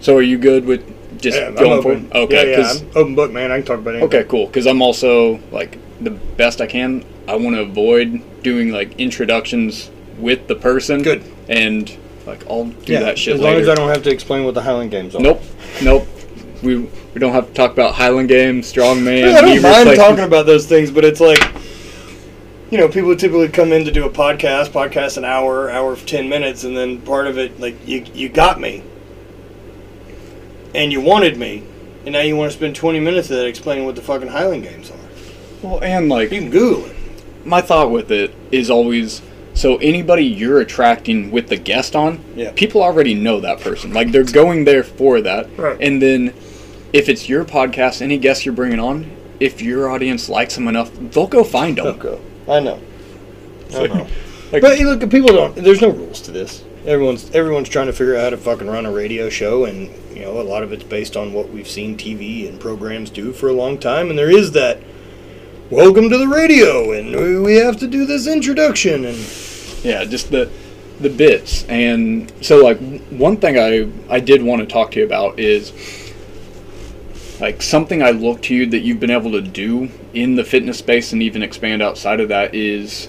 So are you good with just Yeah, going for it? Okay, yeah, yeah, I'm open book, man. I can talk about anything. okay, cool. Because I'm also like the best I can. I want to avoid doing like introductions with the person. Good. And like I'll do Yeah, that shit as long later. as I don't have to explain what the Highland Games are. Nope, nope. We we don't have to talk about Highland Games, Strongman. I don't mind talking about those things, but it's like, you know, people typically come in to do a podcast, podcast an hour, hour of ten minutes, and then part of it, like you, you got me, and you wanted me, and now you want to spend twenty minutes of that explaining what the fucking Highland Games are. Well, and like You can Google it. my thought with it is always so anybody you're attracting with the guest on, Yeah. people already know that person. Like they're going there for that. Right. And then if it's your podcast, any guest you're bringing on, if your audience likes them enough, they'll go find them. Okay, I know. I know. Like- but look, people don't. There's no rules to this. Everyone's everyone's trying to figure out how to fucking run a radio show, and you know a lot of it's based on what we've seen TV and programs do for a long time. And there is that. Welcome to the radio, and we- have to do this introduction, and Yeah, just the the bits. And so like one thing I I did want to talk to you about is like something I look to you that you've been able to do in the fitness space and even expand outside of that is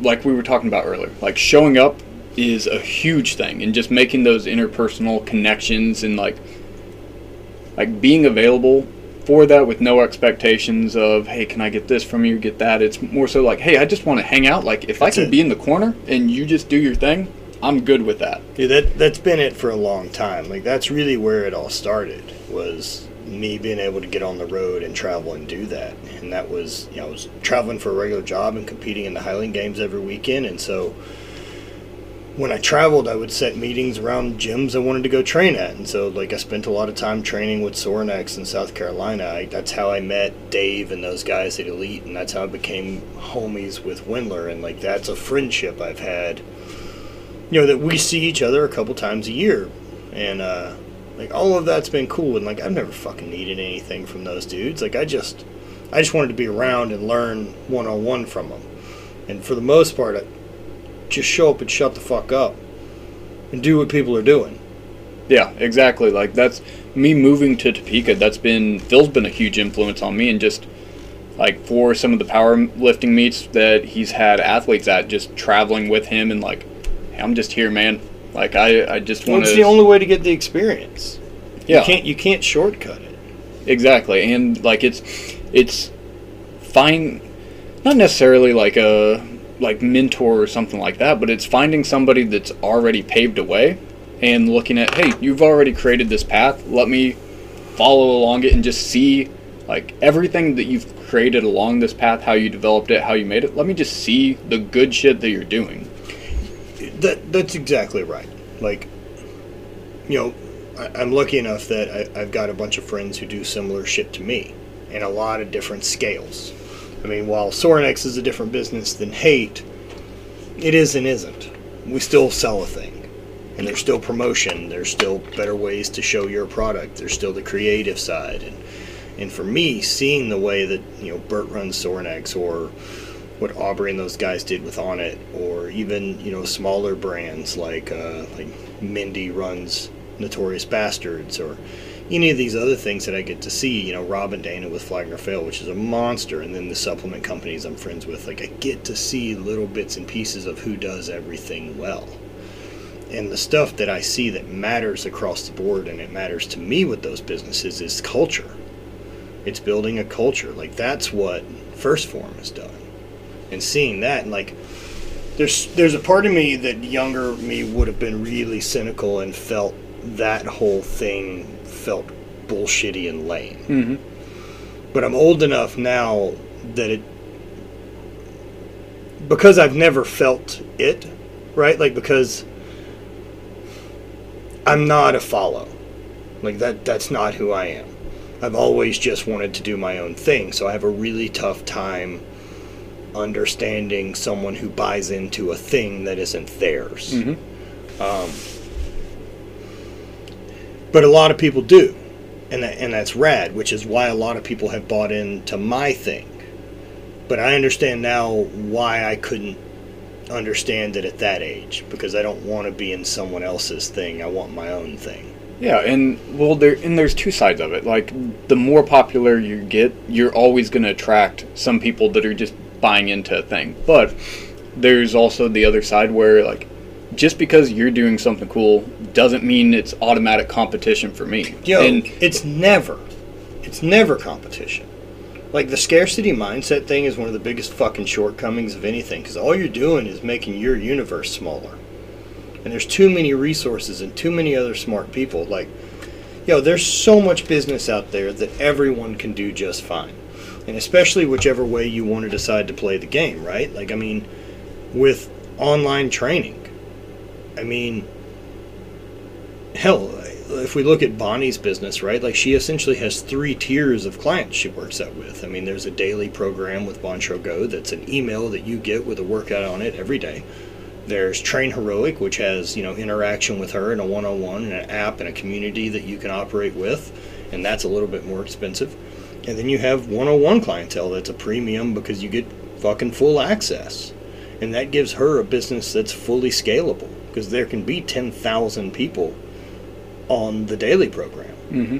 like we were talking about earlier. Like showing up is a huge thing and just making those interpersonal connections and like like being available for that with no expectations of hey can i get this from you get that it's more so like hey i just want to hang out like if i can it. be in the corner and you just do your thing i'm good with that Yeah, that that's been it for a long time. Like that's really where it all started was me being able to get on the road and travel and do that. And that was you know, I was traveling for a regular job and competing in the Highland Games every weekend and so when I traveled I would set meetings around gyms I wanted to go train at. And so like I spent a lot of time training with Sorinex in South Carolina. I, that's how I met Dave and those guys at Elite and that's how I became homies with Windler and like that's a friendship I've had you know that we see each other a couple times a year. And uh like all of that's been cool. And like i've never fucking needed anything from those dudes. Like i just i just wanted to be around and learn one-on-one from them and for the most part i just show up and shut the fuck up and do what people are doing. Yeah exactly. Like that's me moving to topeka that's been phil's been a huge influence on me and just like for some of the powerlifting meets that he's had athletes at just traveling with him and like hey, i'm just here man. Like i i just well, want it's the only way to get the experience. Yeah. you can't you can't shortcut it. Exactly, and like it's it's fine, not necessarily like a like mentor or something like that, but it's finding somebody that's already paved a way and looking at, hey, you've already created this path. Let me follow along it and just see like everything that you've created along this path, how you developed it, how you made it. Let me just see the good shit that you're doing. That that's exactly right. Like, you know, I, I'm lucky enough that I, I've got a bunch of friends who do similar shit to me, in a lot of different scales. I mean, while Sorinex is a different business than Hate, it is and isn't. We still sell a thing, and there's still promotion. There's still better ways to show your product. There's still the creative side, and and for me, seeing the way that you know Bert runs Sorinex or what Aubrey and those guys did with Onnit, or even you know smaller brands like uh, like Mindy runs Notorious Bastards, or any of these other things that I get to see. You know, Rob and Dana with Flag Nor Fail, which is a monster, and then the supplement companies I'm friends with. Like I get to see little bits and pieces of who does everything well. And the stuff that I see that matters across the board and it matters to me with those businesses is culture. It's building a culture. Like that's what First Form has done and seeing that and like there's there's a part of me that younger me would have been really cynical and felt that whole thing felt bullshitty and lame. Mm-hmm. But I'm old enough now that it because I've never felt it, right? Like because I'm not a follow. Like that that's not who I am. I've always just wanted to do my own thing, so I have a really tough time understanding someone who buys into a thing that isn't theirs. Mm-hmm. Um, but a lot of people do, and that, and that's rad, which is why a lot of people have bought into my thing. But I understand now why I couldn't understand it at that age because I don't want to be in someone else's thing. I want my own thing. Yeah, and well, there and there's two sides of it. Like the more popular you get, you're always going to attract some people that are just buying into a thing. But there's also the other side where like just because you're doing something cool doesn't mean it's automatic competition for me. Yo, and it's never, it's never competition. Like the scarcity mindset thing is one of the biggest fucking shortcomings of anything because all you're doing is making your universe smaller. And there's too many resources and too many other smart people. Like, yo, there's so much business out there that everyone can do just fine. And especially whichever way you want to decide to play the game, right? Like, I mean, with online training, I mean, hell, if we look at Bonnie's business, right? Like she essentially has three tiers of clients she works out with. I mean, there's a daily program with Boncho Go that's an email that you get with a workout on it every day. There's Train Heroic, which has you know interaction with her in a one-on-one and an app and a community that you can operate with, and that's a little bit more expensive. And then you have one-on-one clientele that's a premium because you get fucking full access, and that gives her a business that's fully scalable because there can be ten thousand people on the daily program, hmm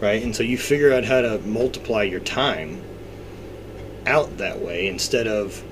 right? And so you figure out how to multiply your time out that way instead of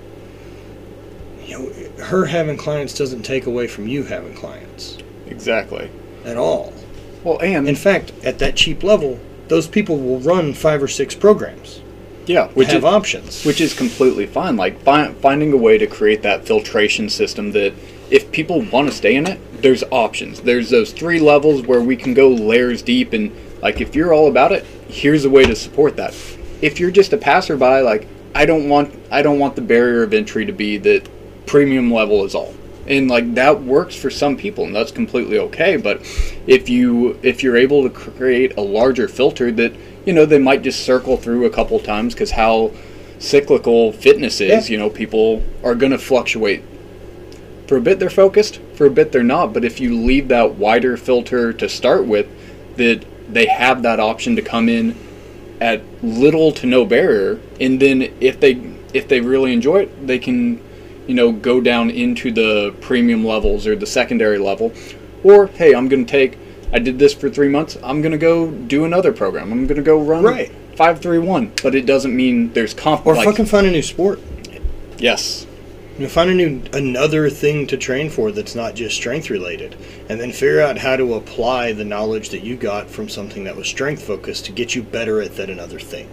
you know her having clients doesn't take away from you having clients exactly. at all. Well, and In fact, at that cheap level, those people will run five or six programs, yeah, which which have is, options. which is completely fine. Like fi- finding a way to create that filtration system that if people want to stay in it, there's options. There's those three levels where we can go layers deep, and like if you're all about it, here's a way to support that. If you're just a passerby, like I don't want, I don't want the barrier of entry to be that premium level is all. And like that works for some people, and that's completely okay. But if you if you're able to create a larger filter that you know they might just circle through a couple times because how cyclical fitness is, Yeah. you know, people are going to fluctuate. For a bit they're focused, for a bit they're not. But if you leave that wider filter to start with, that they have that option to come in at little to no barrier, and then if they if they really enjoy it, they can, you know, go down into the premium levels or the secondary level, or hey, I'm going to take. I did this for three months. I'm going to go do another program. I'm going to go run Right. five three one. But it doesn't mean there's comp. or like, fucking find a new sport. yes, You know, find a new another thing to train for that's not just strength related, and then figure out how to apply the knowledge that you got from something that was strength focused to get you better at that another thing.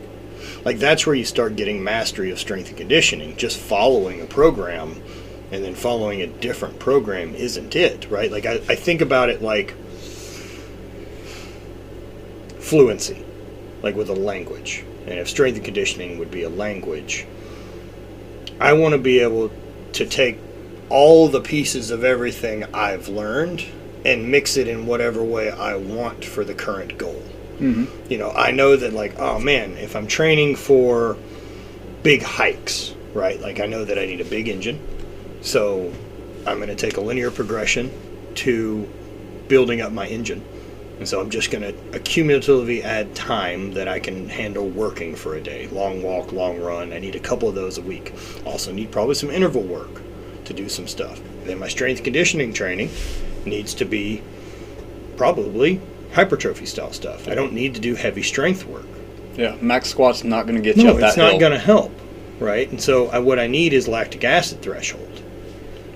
Like that's where you start getting mastery of strength and conditioning. Just following a program and then following a different program isn't it, right? Like I, I think about it like fluency, like with a language. And if strength and conditioning would be a language, I want to be able to take all the pieces of everything I've learned and mix it in whatever way I want for the current goal. hmm You know, I know that, like, oh man, if I'm training for big hikes, right? Like, I know that I need a big engine. So I'm going to take a linear progression to building up my engine. And so I'm just going to accumulatively add time that I can handle working for a day. Long walk, long run. I need a couple of those a week. Also need probably some interval work to do some stuff. Then my strength conditioning training needs to be probably hypertrophy style stuff. I don't need to do heavy strength work. yeah. Max squat's not going to get you No, up that it's not going to help, right? And so I, what I need is lactic acid threshold,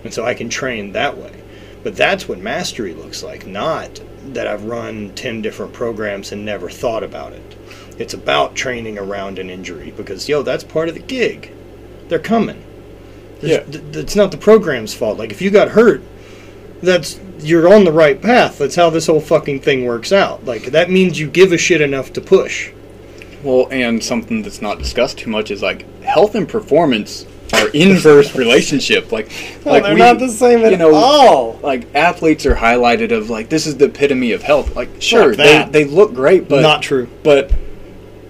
and so I can train that way. But that's what mastery looks like, not that I've run ten different programs and never thought about it. It's about training around an injury because yo, that's part of the gig. They're coming. Yeah. Th- it's not the program's fault. Like if you got hurt, that's you're on the right path. That's how this whole fucking thing works out. Like that means you give a shit enough to push. Well, and something that's not discussed too much is like health and performance are inverse relationship. Like, like we- same you know, all. Like athletes are highlighted of like this is the epitome of health. Like, sure, they, they look great, but not true. but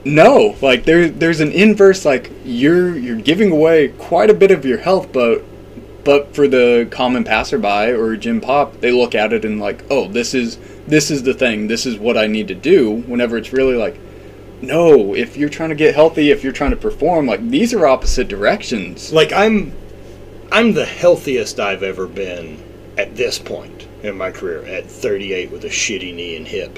no, like there there's an inverse. Like you're you're giving away quite a bit of your health, but but for the common passerby or gym pop, they look at it and like, oh, this is this is the thing. This is what I need to do. Whenever it's really like, no, if you're trying to get healthy, if you're trying to perform, like these are opposite directions. Like I'm I'm the healthiest I've ever been at this point. in my career at 38 with a shitty knee and hip.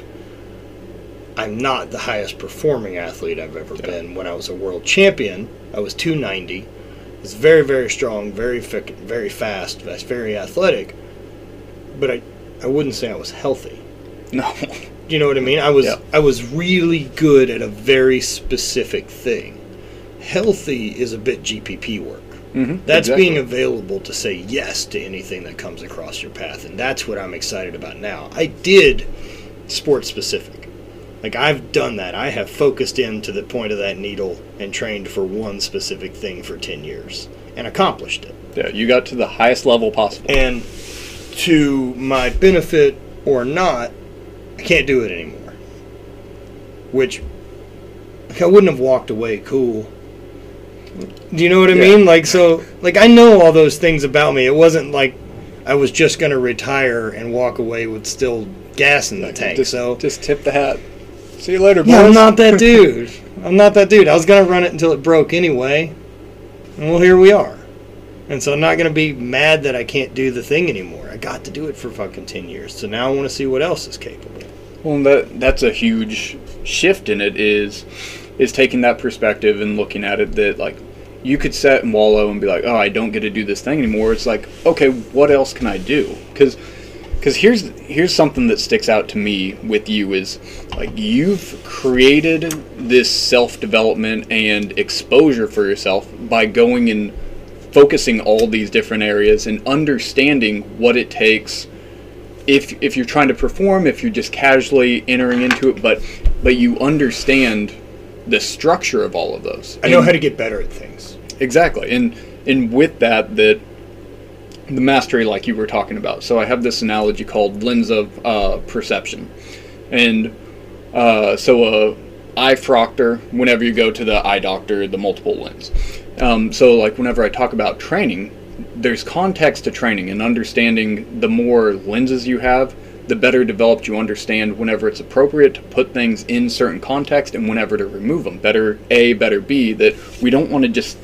I'm not the highest performing athlete I've ever Yeah. been. When I was a world champion, I was 290. was very, very strong, very, very fast, very athletic. But I, I wouldn't say I was healthy. No. Do you know what I mean? I was Yeah. I was really good at a very specific thing. Healthy is a bit GPP work. hmm That's being available to say yes to anything that comes across your path, and that's what I'm excited about now. I did sports specific. Like I've done that. I have focused in to the point of that needle and trained for one specific thing for 10 years and accomplished it. Yeah, you got to the highest level possible. And to my benefit or not, I can't do it anymore. Which I wouldn't have walked away cool. Do you know what I Yeah. mean? Like so like I know all those things about me. It wasn't like I was just going to retire and walk away with still gas in the tank. just, so just tip the hat. See you later, boys. yeah, I'm not that dude. I'm not that dude. I was gonna run it until it broke anyway. And well, here we are. And so I'm not gonna be mad that I can't do the thing anymore. I got to do it for fucking ten years. So now I want to see what else is capable. Well, that that's a huge shift in it is is taking that perspective and looking at it that like you could set and wallow and be like, oh, I don't get to do this thing anymore. It's like, okay, what else can I do? Because because here's here's something that sticks out to me with you is like you've created this self development and exposure for yourself by going and focusing all these different areas and understanding what it takes if if you're trying to perform, if you're just casually entering into it, but but you understand the structure of all of those. I know And- how to get better at things. exactly, and and with that, that the mastery, like you were talking about. So I have this analogy called lens of uh, perception, and uh, so a eye proctor. Whenever you go to the eye doctor, the multiple lens. Um, so like whenever I talk about training, there's context to training and understanding. The more lenses you have the better developed you understand whenever it's appropriate to put things in certain context and whenever to remove them. Better a better b that we don't want to just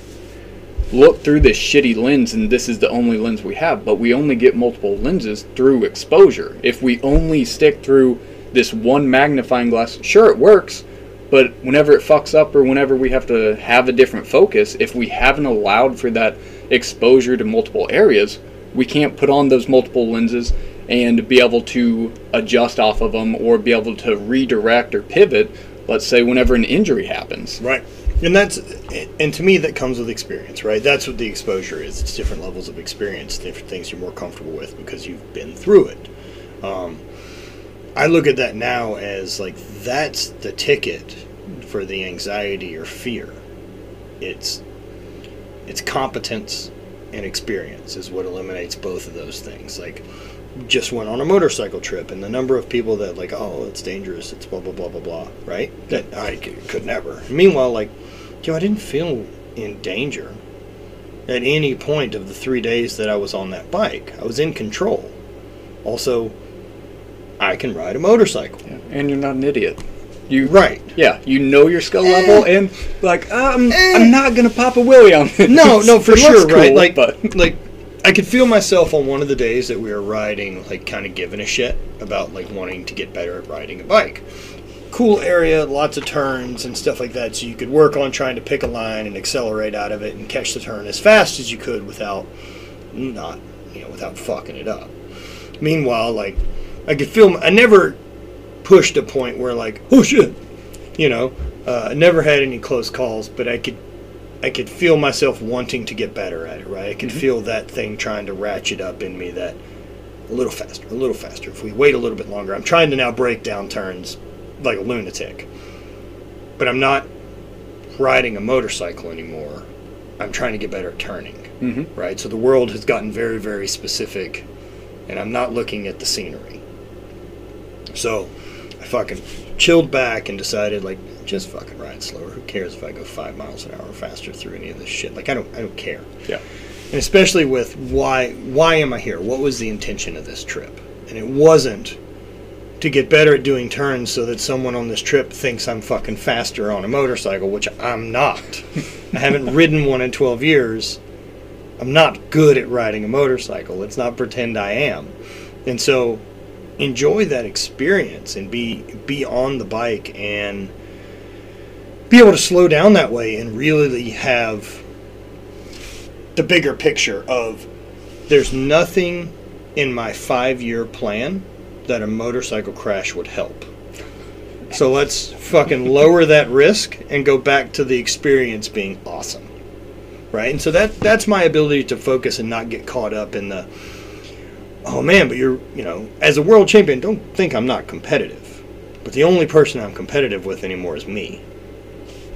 look through this shitty lens and this is the only lens we have but we only get multiple lenses through exposure. If we only stick through this one magnifying glass sure it works but whenever it fucks up or whenever we have to have a different focus if we haven't allowed for that exposure to multiple areas we can't put on those multiple lenses and be able to adjust off of them or be able to redirect or pivot let's say whenever an injury happens Right. And that's and to me that comes with experience, right? That's what the exposure is. It's different levels of experience, different things you're more comfortable with because you've been through it. Um, I look at that now as like that's the ticket for the anxiety or fear. It's it's competence and experience is what eliminates both of those things. Like just went on a motorcycle trip and the number of people that like oh it's dangerous it's blah blah blah blah blah right? That I could never. Meanwhile like yo i didn't feel in danger at any point of the three days that i was on that bike. I was in control. Also i can ride a motorcycle. Yeah, and you're not an idiot you right. yeah you know your skill Eh. level and like um, Eh. i'm not gonna pop a willy on this. No no for sure right? like but like i could feel myself on one of the days that we were riding like kind of giving a shit about like wanting to get better at riding a bike. Cool area lots of turns and stuff like that so you could work on trying to pick a line and accelerate out of it and catch the turn as fast as you could without not you know without fucking it up. Meanwhile like i could feel i never pushed a point where like oh shit you know uh, i never had any close calls but i could I could feel myself wanting to get better at it, right? I could feel that thing trying to ratchet up in me that a little faster, a little faster. If we wait a little bit longer, I'm trying to now break down turns like a lunatic. But I'm not riding a motorcycle anymore. I'm trying to get better at turning, Mhm. right? So the world has gotten very, very specific, and I'm not looking at the scenery. So I fucking chilled back and decided, like, just fucking ride slower. Who cares if I go five miles an hour faster through any of this shit? Like, I don't, I don't care. yeah And especially with why, why am I here? What was the intention of this trip? And it wasn't to get better at doing turns so that someone on this trip thinks I'm fucking faster on a motorcycle, which I'm not. I haven't ridden one in 12 years. I'm not good at riding a motorcycle. Let's not pretend I am. And so enjoy that experience and be be on the bike and be able to slow down that way and really have the bigger picture of there's nothing in my 5-year plan that a motorcycle crash would help. So let's fucking lower that risk and go back to the experience being awesome. Right? And so that that's my ability to focus and not get caught up in the oh man, but you're, you know, as a world champion, don't think I'm not competitive. But the only person I'm competitive with anymore is me.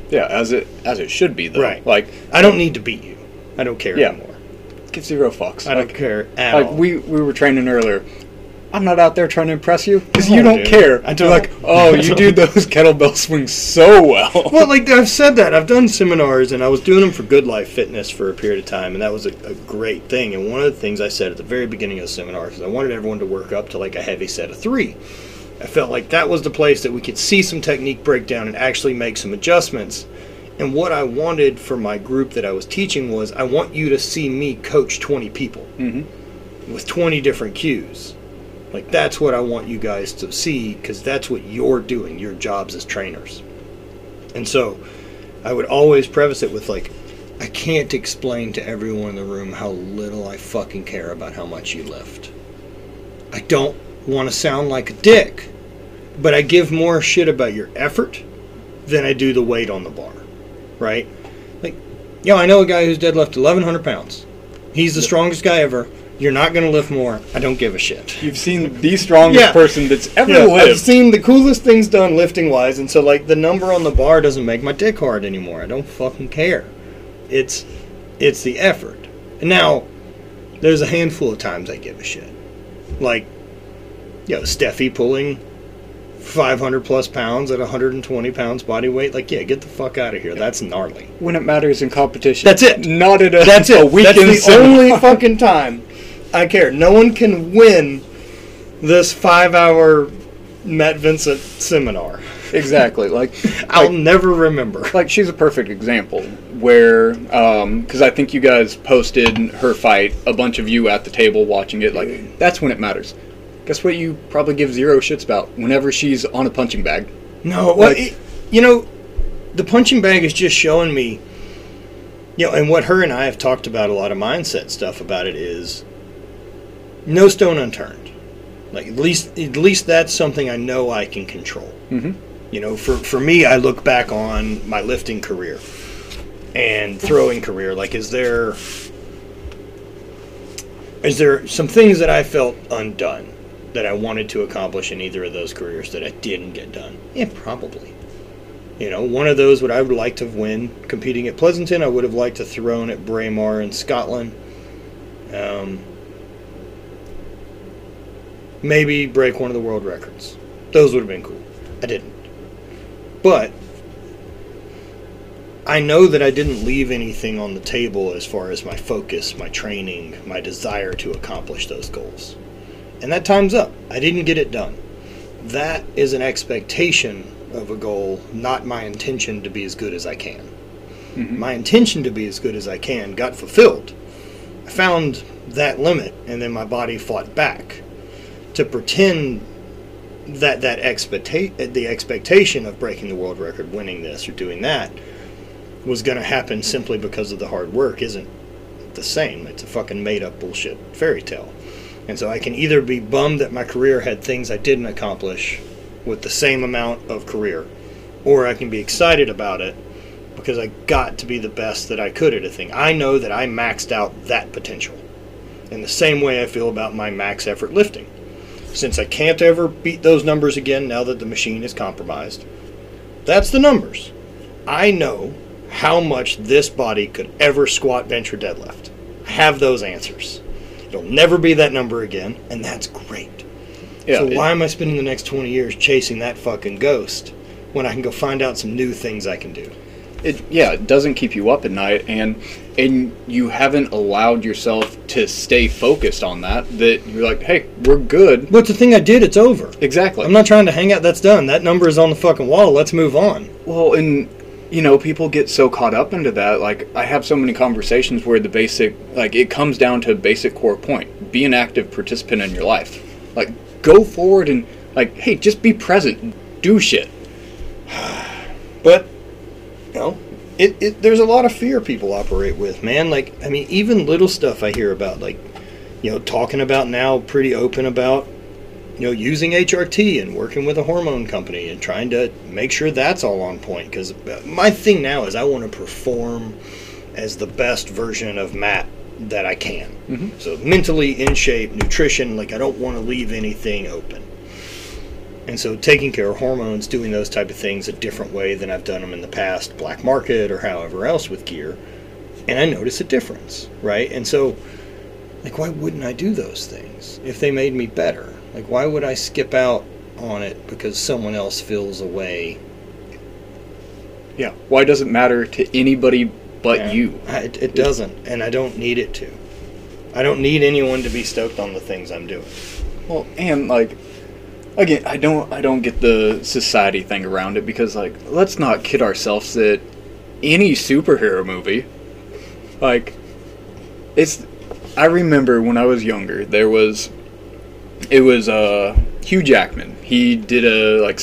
Yeah, as it as it should be though. Right. Like I don't need to beat you. I don't care Yeah. anymore. give zero fucks. I don't care at like all. we we were training earlier. I'm not out there trying to impress you because you don't dude. care. I You're like, oh, you don't. those kettlebell swings so well. well, like I've said that I've done seminars and I was doing them for Good Life Fitness for a period of time, and that was a, a great thing. And one of the things I said at the very beginning of the seminar is I wanted everyone to work up to like a heavy set of three. I felt like that was the place that we could see some technique breakdown and actually make some adjustments. And what I wanted for my group that I was teaching was I want you to see me coach 20 people Mhm. with 20 different cues. Like that's what I want you guys to see because that's what you're doing, your jobs as trainers. And so I would always preface it with like, I can't explain to everyone in the room how little I fucking care about how much you lift. I don't want to sound like a dick, but I give more shit about your effort than I do the weight on the bar, right? Like, yo, I know a guy who's deadlift 1,100 pounds. He's the strongest guy ever. You're not going to lift more. I don't give a shit. You've seen the strongest Yeah. person that's ever Yeah, I've seen the coolest things done lifting wise, and so like the number on the bar doesn't make my dick hard anymore. I don't fucking care. It's it's the effort. And now there's a handful of times I give a shit. Like, you know, Stefi pulling 500 plus pounds at 120 pounds body weight. Like, yeah, get the fuck out of here. That's gnarly. when it matters in competition. That's it. Not at a, That's a it. weekend That's the seminar. only fucking time I care. No one can win this five hour Matt Vincent seminar. exactly. Like, I'll like, never remember. like she's a perfect example where, um, because I think you guys posted her fight, a bunch of you at the table watching it. Like, that's when it matters. Guess what? You probably give zero shits about whenever she's on a punching bag. No, well, Like- it- you know, the punching bag is just showing me, you know, and what her and I have talked about a lot of mindset stuff about it is no stone unturned. Like at least, at least that's something I know I can control. Mhm. You know, for for me, I look back on my lifting career and throwing career. Like, is there is there some things that I felt undone that I wanted to accomplish in either of those careers that I didn't get done? Yeah, probably. You know, one of those would I would like to win competing at Pleasanton. I would have liked to have thrown at Braemar in Scotland. Um, maybe break one of the world records. Those would have been cool. I didn't. But I know that I didn't leave anything on the table as far as my focus, my training, my desire to accomplish those goals. And that time's up. I didn't get it done. That is an expectation of a goal, not my intention to be as good as I can. Mhm. My intention to be as good as I can got fulfilled. I found that limit, and then my body fought back to pretend that that expecta- the expectation of breaking the world record, winning this or doing that, was going to happen simply because of the hard work isn't the same. It's a fucking made up bullshit fairy tale. And so I can either be bummed that my career had things I didn't accomplish with the same amount of career, or I can be excited about it because I got to be the best that I could at a thing. I know that I maxed out that potential. In the same way I feel about my max effort lifting. Since I can't ever beat those numbers again now that the machine is compromised, that's the numbers. I know how much this body could ever squat, bench, or deadlift. I have those answers. It'll never be that number again, and that's great. Yeah. so it- why am I spending the next 20 years chasing that fucking ghost when I can go find out some new things I can do? it yeah it doesn't keep you up at night and and you haven't allowed yourself to stay focused on that that you're like hey we're good But the thing I did, it's over. exactly I'm not trying to hang out. That's done. That number is on the fucking wall. Let's move on. well and you know people get so caught up into that like i have so many conversations where the basic like it comes down to a basic core point be an active participant in your life Like, go forward and like, hey, just be present, do shit. But you know, it, it there's a lot of fear people operate with, man. Like I mean, even little stuff I hear about, like you know, talking about now, pretty open about you know using HRT and working with a hormone company and trying to make sure that's all on point. Because my thing now is I want to perform as the best version of Matt that I can. Mhm. So mentally in shape, nutrition, like I don't want to leave anything open. And so taking care of hormones, doing those type of things a different way than I've done them in the past, black market or however else with gear, and I notice a difference, right? And so like why wouldn't I do those things if they made me better? Like why would I skip out on it because someone else feels a way? Yeah. Why does it matter to anybody but Yeah. you? I, it, it doesn't, and I don't need it to. I don't need anyone to be stoked on the things I'm doing. Well, and like again, I don't I don't get the society thing around it because like let's not kid ourselves that any superhero movie like it's I remember when I was younger there was it was uh Hugh Jackman. He did a like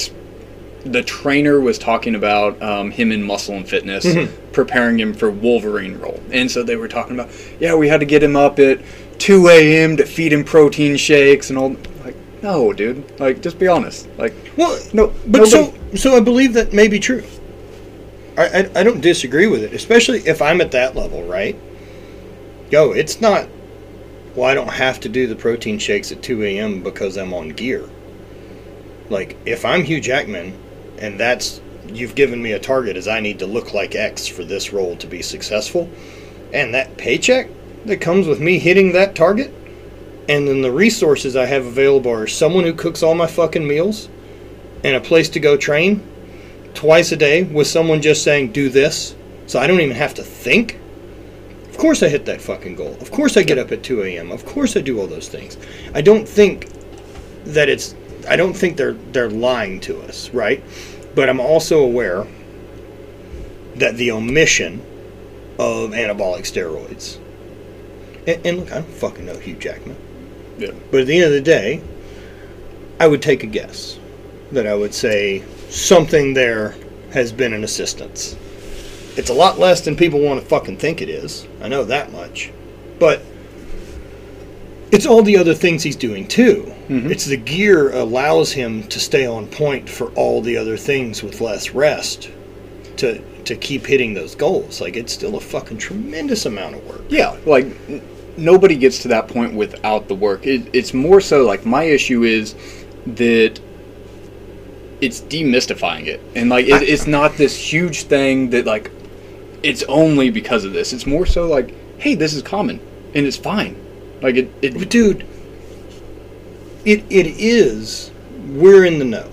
the trainer was talking about um, him in muscle and fitness, preparing him for Wolverine role, and so they were talking about, yeah, we had to get him up at 2 a.m. to feed him protein shakes and all. No, dude, like just be honest. Like, Well, no, But so, so I believe that may be true. I, I, I don't disagree with it, especially if I'm at that level, right? Yo, it's not. Well, I don't have to do the protein shakes at 2 a.m. because I'm on gear. Like, if I'm Hugh Jackman, and that's you've given me a target as I need to look like X for this role to be successful, and that paycheck that comes with me hitting that target, and then the resources I have available are someone who cooks all my fucking meals, and a place to go train twice a day with someone just saying do this. So i don't even have to think. Of course i hit that fucking goal. Of course i get up at 2 a.m of course i do all those things. I don't think that it's i don't think they're they're lying to us right? But i'm also aware that the omission of anabolic steroids and, and look i don't fucking know hugh jackman yeah, but at the end of the day, I would take a guess that I would say something there has been an assistance. It's a lot less than people want to fucking think it is. I know that much. But it's all the other things he's doing too. Mhm. It's the gear allows him to stay on point for all the other things with less rest to to keep hitting those goals. Like it's still a fucking tremendous amount of work. yeah, like nobody gets to that point without the work. It, it's more so like my issue is that it's demystifying it, and like it, it's not this huge thing that like it's only because of this. It's more so like, hey, this is common and it's fine. Like it, But it dude, it it is. We're in the know.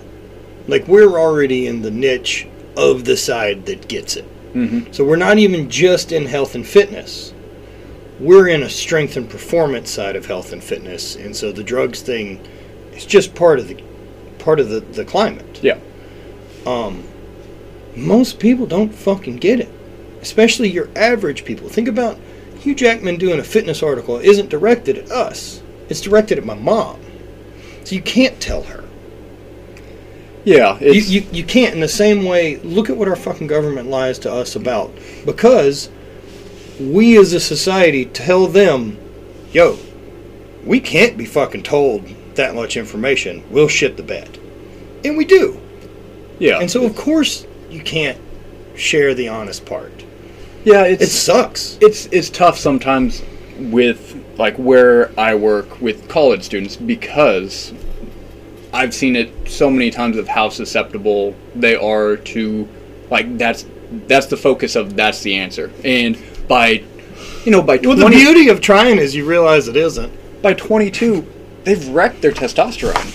Like we're already in the niche of the side that gets it. mhm. So we're not even just in health and fitness. We're in a strength and performance side of health and fitness, and so the drugs thing is just part of the part of the, the climate. yeah, Um, most people don't fucking get it, especially your average people. Think about Hugh Jackman doing a fitness article isn't directed at us. It's directed at my mom. So you can't tell her. yeah. You, you, you can't in the same way look at what our fucking government lies to us about because we as a society tell them, yo, we can't be fucking told that much information. We'll shit the bed. And we do. yeah, And so of course you can't share the honest part. yeah. It's It sucks. it's it's tough sometimes with like where I work with college students because I've seen it so many times of how susceptible they are to like that's that's the focus of that's the answer and by you know by Well, 20, the beauty of trying is you realize it isn't. by 22 they've wrecked their testosterone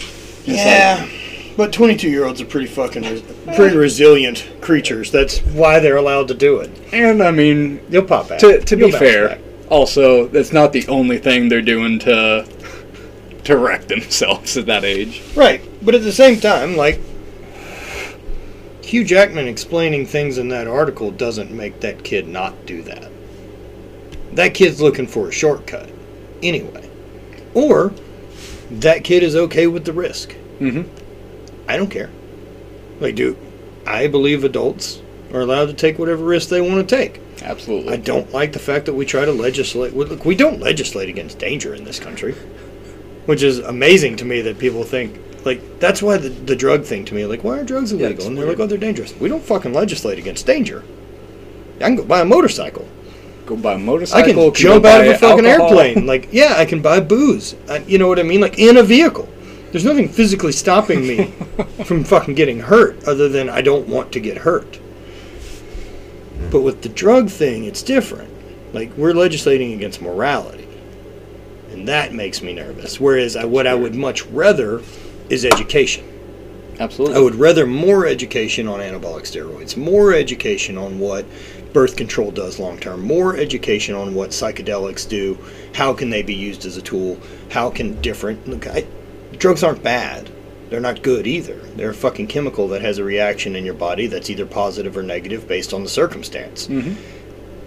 It's like- but 22 year olds are pretty fucking, res- pretty resilient creatures. That's why they're allowed to do it. and I mean You'll pop out. to, to be fair back. also that's not the only thing they're doing to to wreck themselves at that age Right, but at the same time, like Hugh Jackman explaining things in that article doesn't make that kid not do that. That kid's looking for a shortcut, anyway. Or that kid is okay with the risk. hmm I don't care. Like, dude, I believe adults are allowed to take whatever risk they want to take. Absolutely. I don't like the fact that we try to legislate. Look, we don't legislate against danger in this country, which is amazing to me that people think like that's why the, the drug thing to me like why are drugs illegal it's and they're weird. like oh they're dangerous. We don't fucking legislate against danger. I can go buy a motorcycle. Go buy a I motorcycle. I can go jump out of a fucking alcohol. airplane. Like yeah, I can buy booze. I, you know what I mean? Like in a vehicle. There's nothing physically stopping me from fucking getting hurt other than I don't want to get hurt. But with the drug thing, it's different. Like we're legislating against morality, and that makes me nervous. Whereas I, what I would much rather is education. Absolutely. I would rather more education on anabolic steroids, more education on what birth control does long term, more education on what psychedelics do, how can they be used as a tool, how can different look. I, drugs aren't bad. They're not good either. They're a fucking chemical that has a reaction in your body that's either positive or negative based on the circumstance. Mhm.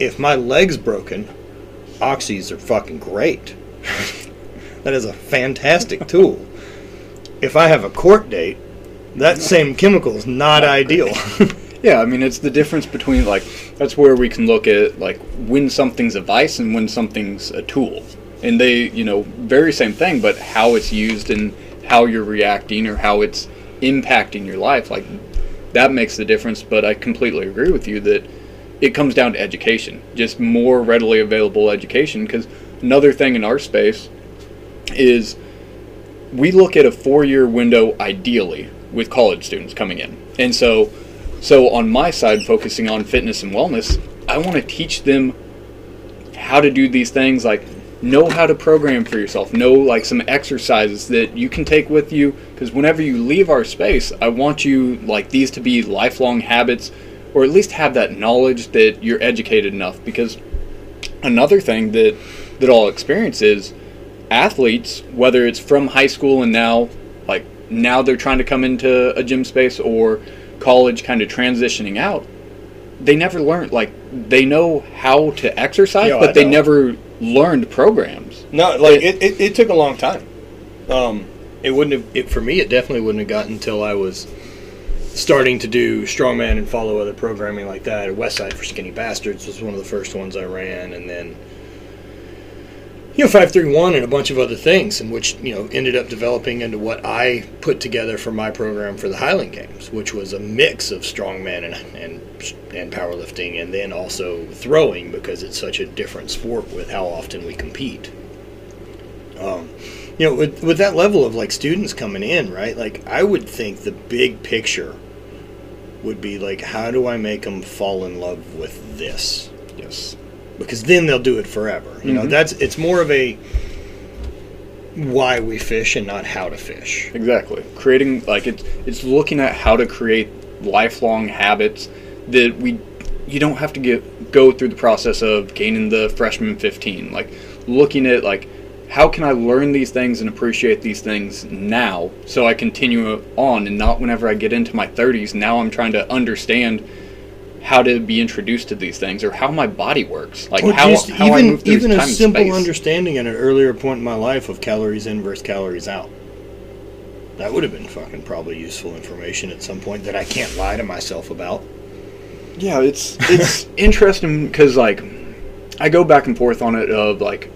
If my leg's broken, oxys are fucking great. that is a fantastic tool. If I have a court date, that same chemical is not ideal. Yeah, I mean it's the difference between like that's where we can look at like when something's a vice and when something's a tool. And they, you know, very same thing, but how it's used and how you're reacting or how it's impacting your life, like that makes the difference. But I completely agree with you that it comes down to education, just more readily available education. Because another thing in our space is we look at a four-year window ideally with college students coming in, and so so on my side, focusing on fitness and wellness, I want to teach them how to do these things like know how to program for yourself know like some exercises that you can take with you because whenever you leave our space i want you like these to be lifelong habits or at least have that knowledge that you're educated enough because another thing that that i'll experience is athletes whether it's from high school and now like now they're trying to come into a gym space or college kind of transitioning out they never learned like they know how to exercise I but they never learned programs no, like it, it, it took a long time. Um, it wouldn't have it, for me. It definitely wouldn't have gotten until I was starting to do strongman and follow other programming like that. Westside for Skinny Bastards was one of the first ones I ran, and then you know five three one and a bunch of other things, and which you know ended up developing into what I put together for my program for the Highland Games, which was a mix of strongman and and and powerlifting, and then also throwing because it's such a different sport with how often we compete. Um, you know, with with that level of like students coming in, right? Like I would think the big picture would be like, how do I make them fall in love with this? yes because then they'll do it forever. You know, Mhm. that's it's more of a why we fish and not how to fish. exactly creating like it's it's looking at how to create lifelong habits that we you don't have to get go through the process of gaining the freshman 15 like looking at like how can i learn these things and appreciate these things now so i continue on and not whenever i get into my 30s now i'm trying to understand how to be introduced to these things or how my body works like Or how, how i even move through even a time and simple space. understanding at an earlier point in my life of calories in versus calories out. That would have been fucking probably useful information at some point that I can't lie to myself about. Yeah, it's it's interesting because like I go back and forth on it of like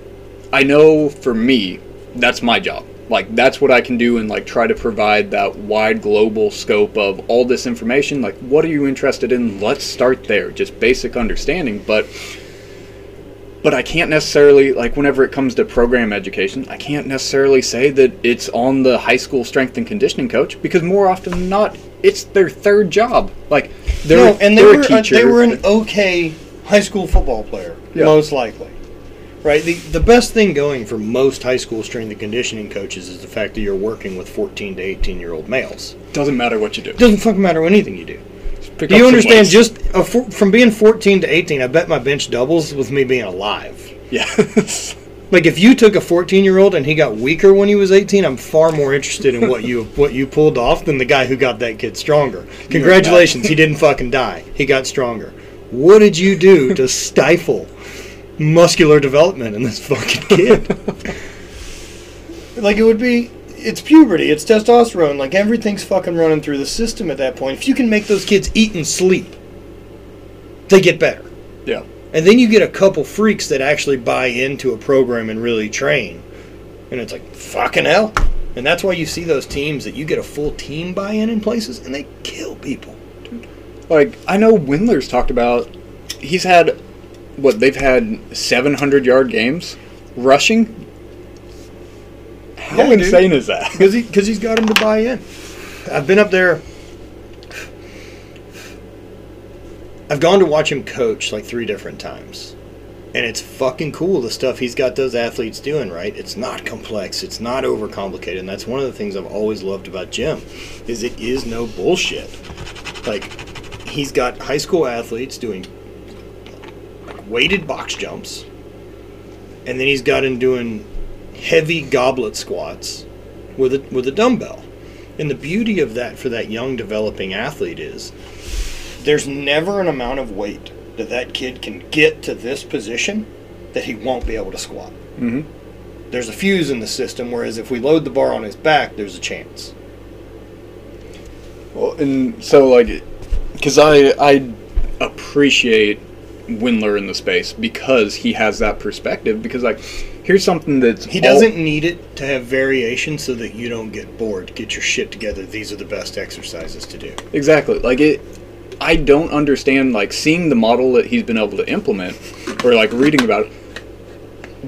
I know for me that's my job. Like that's what I can do and like try to provide that wide global scope of all this information. Like what are you interested in? Let's start there. Just basic understanding, but but I can't necessarily like whenever it comes to program education, I can't necessarily say that it's on the high school strength and conditioning coach because more often than not it's their third job. Like they're no, and they were a teacher. they were an okay high school football player, Yeah. most likely. Right. The the best thing going for most high school strength and conditioning coaches is the fact that you're working with 14 to 18 year old males. Doesn't matter what you do. Doesn't fucking matter anything you do. Pick Do you understand? Just uh, for, from being 14 to 18, I bet my bench doubles with me being alive. yeah. Like if you took a 14 year old and he got weaker when he was 18, I'm far more interested in what you what you pulled off than the guy who got that kid stronger. Congratulations, he didn't fucking die. He got stronger. What did you do to stifle muscular development in this fucking kid? Like it would be. It's puberty. It's testosterone. Like everything's fucking running through the system at that point. If you can make those kids eat and sleep, they get better. Yeah. And then you get a couple freaks that actually buy into a program and really train. And it's like, fucking hell. And that's why you see those teams that you get a full team buy in in places and they kill people. Dude. Like I know Windler's talked about. He's had what they've had 700 yard games rushing. How Yeah, dude. insane is that? Because he, cause he's got him to buy in. I've been up there. I've gone to watch him coach like three different times. And it's fucking cool the stuff he's got those athletes doing, right? It's not complex, it's not overcomplicated, and that's one of the things I've always loved about Jim is it is no bullshit. Like he's got high school athletes doing weighted box jumps. And then he's got him doing heavy goblet squats with a with a dumbbell. And the beauty of that for that young developing athlete is there's never an amount of weight that that kid can get to this position that he won't be able to squat. hmm There's a fuse in the system, whereas if we load the bar on his back, there's a chance. Well, and so like, because I I appreciate Wendler in the space because he has that perspective. Because like, here's something that's He doesn't need it to have variation so that you don't get bored. Get your shit together. These are the best exercises to do. Exactly. Like it I don't understand like seeing the model that he's been able to implement or like reading about it.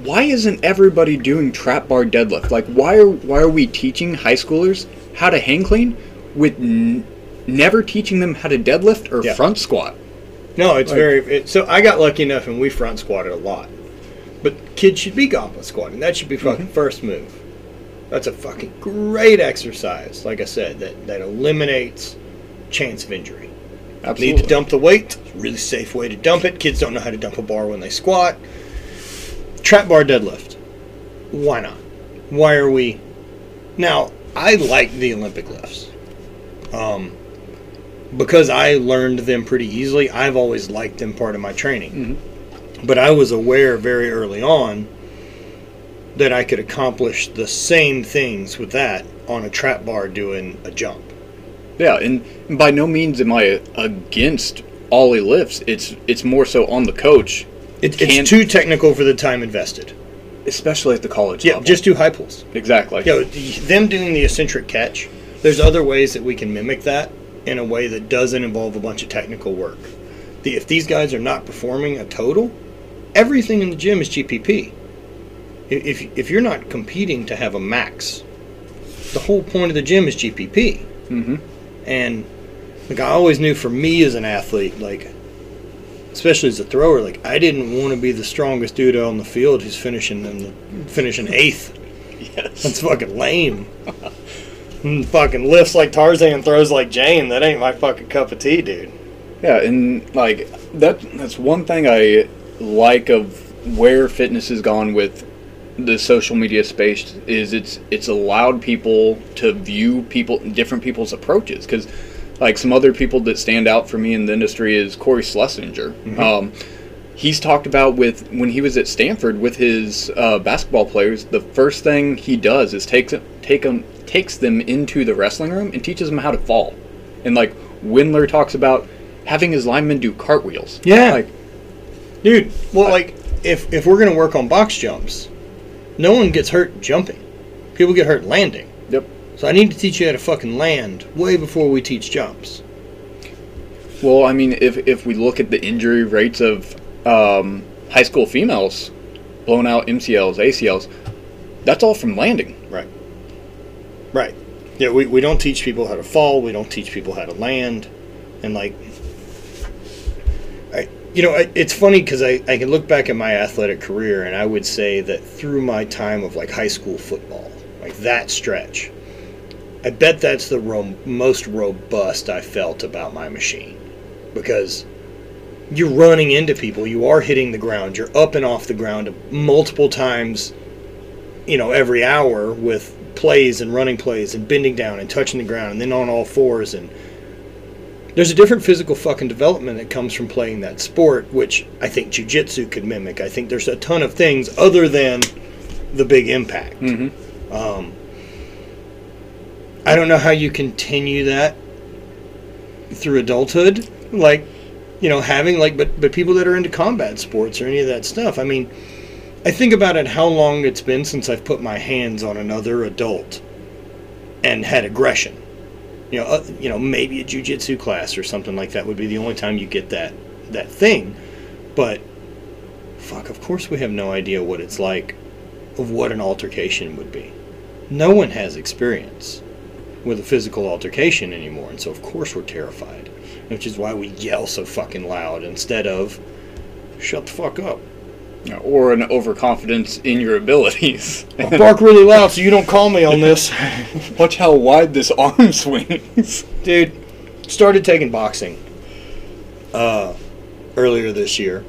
Why isn't everybody doing trap bar deadlift? Like why are why are we teaching high schoolers how to hang clean with n- never teaching them how to deadlift or Yeah. front squat? No, it's Like- very. It, so I got lucky enough, and we front squatted a lot. But kids should be goblet squatting. That should be fucking first move. That's a fucking great exercise. Like I said, that that eliminates chance of injury. Absolutely. Need to dump the weight. Really safe way to dump it. Kids don't know how to dump a bar when they squat. Trap bar deadlift. Why not? Why are we? Now I like the Olympic lifts. Um, because I learned them pretty easily. I've always liked them part of my training. Mm-hmm. But I was aware very early on that I could accomplish the same things with that on a trap bar doing a jump. Yeah, and by no means am I against Oly lifts. It's it's more so on the coach, It, it's too technical for the time invested. especially at the college Yeah, level. just do high pulls. exactly. You know, them doing the eccentric catch. There's other ways that we can mimic that in a way that doesn't involve a bunch of technical work. The, if these guys are not performing a total, everything in the gym is GPP. If if you're not competing to have a max, the whole point of the gym is GPP. hmm And like I always knew for me as an athlete, like especially as a thrower, like I didn't want to be the strongest dude on the field who's finishing in the finishing eighth. Yes. That's fucking lame. Mm, fucking lifts like Tarzan, throws like Jane. That ain't my fucking cup of tea, dude. Yeah, and like that that's one thing I like of where fitness has gone with the social media space is it's it's allowed people to view people different people's approaches because like some other people that stand out for me in the industry is Corey Schlesinger. Um, he's talked about with when he was at Stanford with his uh, basketball players. The first thing he does is takes take them takes them into the wrestling room and teaches them how to fall. And like Wendler talks about having his linemen do cartwheels. Yeah. like Dude, well, like if if we're gonna work on box jumps, no one gets hurt jumping. People get hurt landing. yep. So I need to teach you how to fucking land way before we teach jumps. Well, I mean, if if we look at the injury rates of um, high school females, blown out MCLs, ACLs, that's all from landing. Right. Yeah, we, we don't teach people how to fall. We don't teach people how to land. And, like, I, you know, I, it's funny because I, I can look back at my athletic career and I would say that through my time of, like, high school football, like that stretch, I bet that's the ro- most robust I felt about my machine. Because you're running into people, you are hitting the ground, you're up and off the ground multiple times you know, every hour with plays and running plays and bending down and touching the ground and then on all fours and there's a different physical fucking development that comes from playing that sport, which I think jujitsu could mimic. I think there's a ton of things other than the big impact. Mhm. Um, I don't know how you continue that through adulthood, like you know, having like, but but people that are into combat sports or any of that stuff. I mean, I think about it how long it's been since I've put my hands on another adult and had aggression. You know, uh, you know, maybe a jujitsu class or something like that would be the only time you get that that thing. But fuck, of course we have no idea what it's like of what an altercation would be. No one has experience with a physical altercation anymore, and so of course we're terrified. Which is why we yell so fucking loud instead of shut the fuck up. Or an overconfidence in your abilities. I'll bark really loud so you don't call me on this. Watch how wide this arm swings. Dude, started taking boxing uh, earlier this year,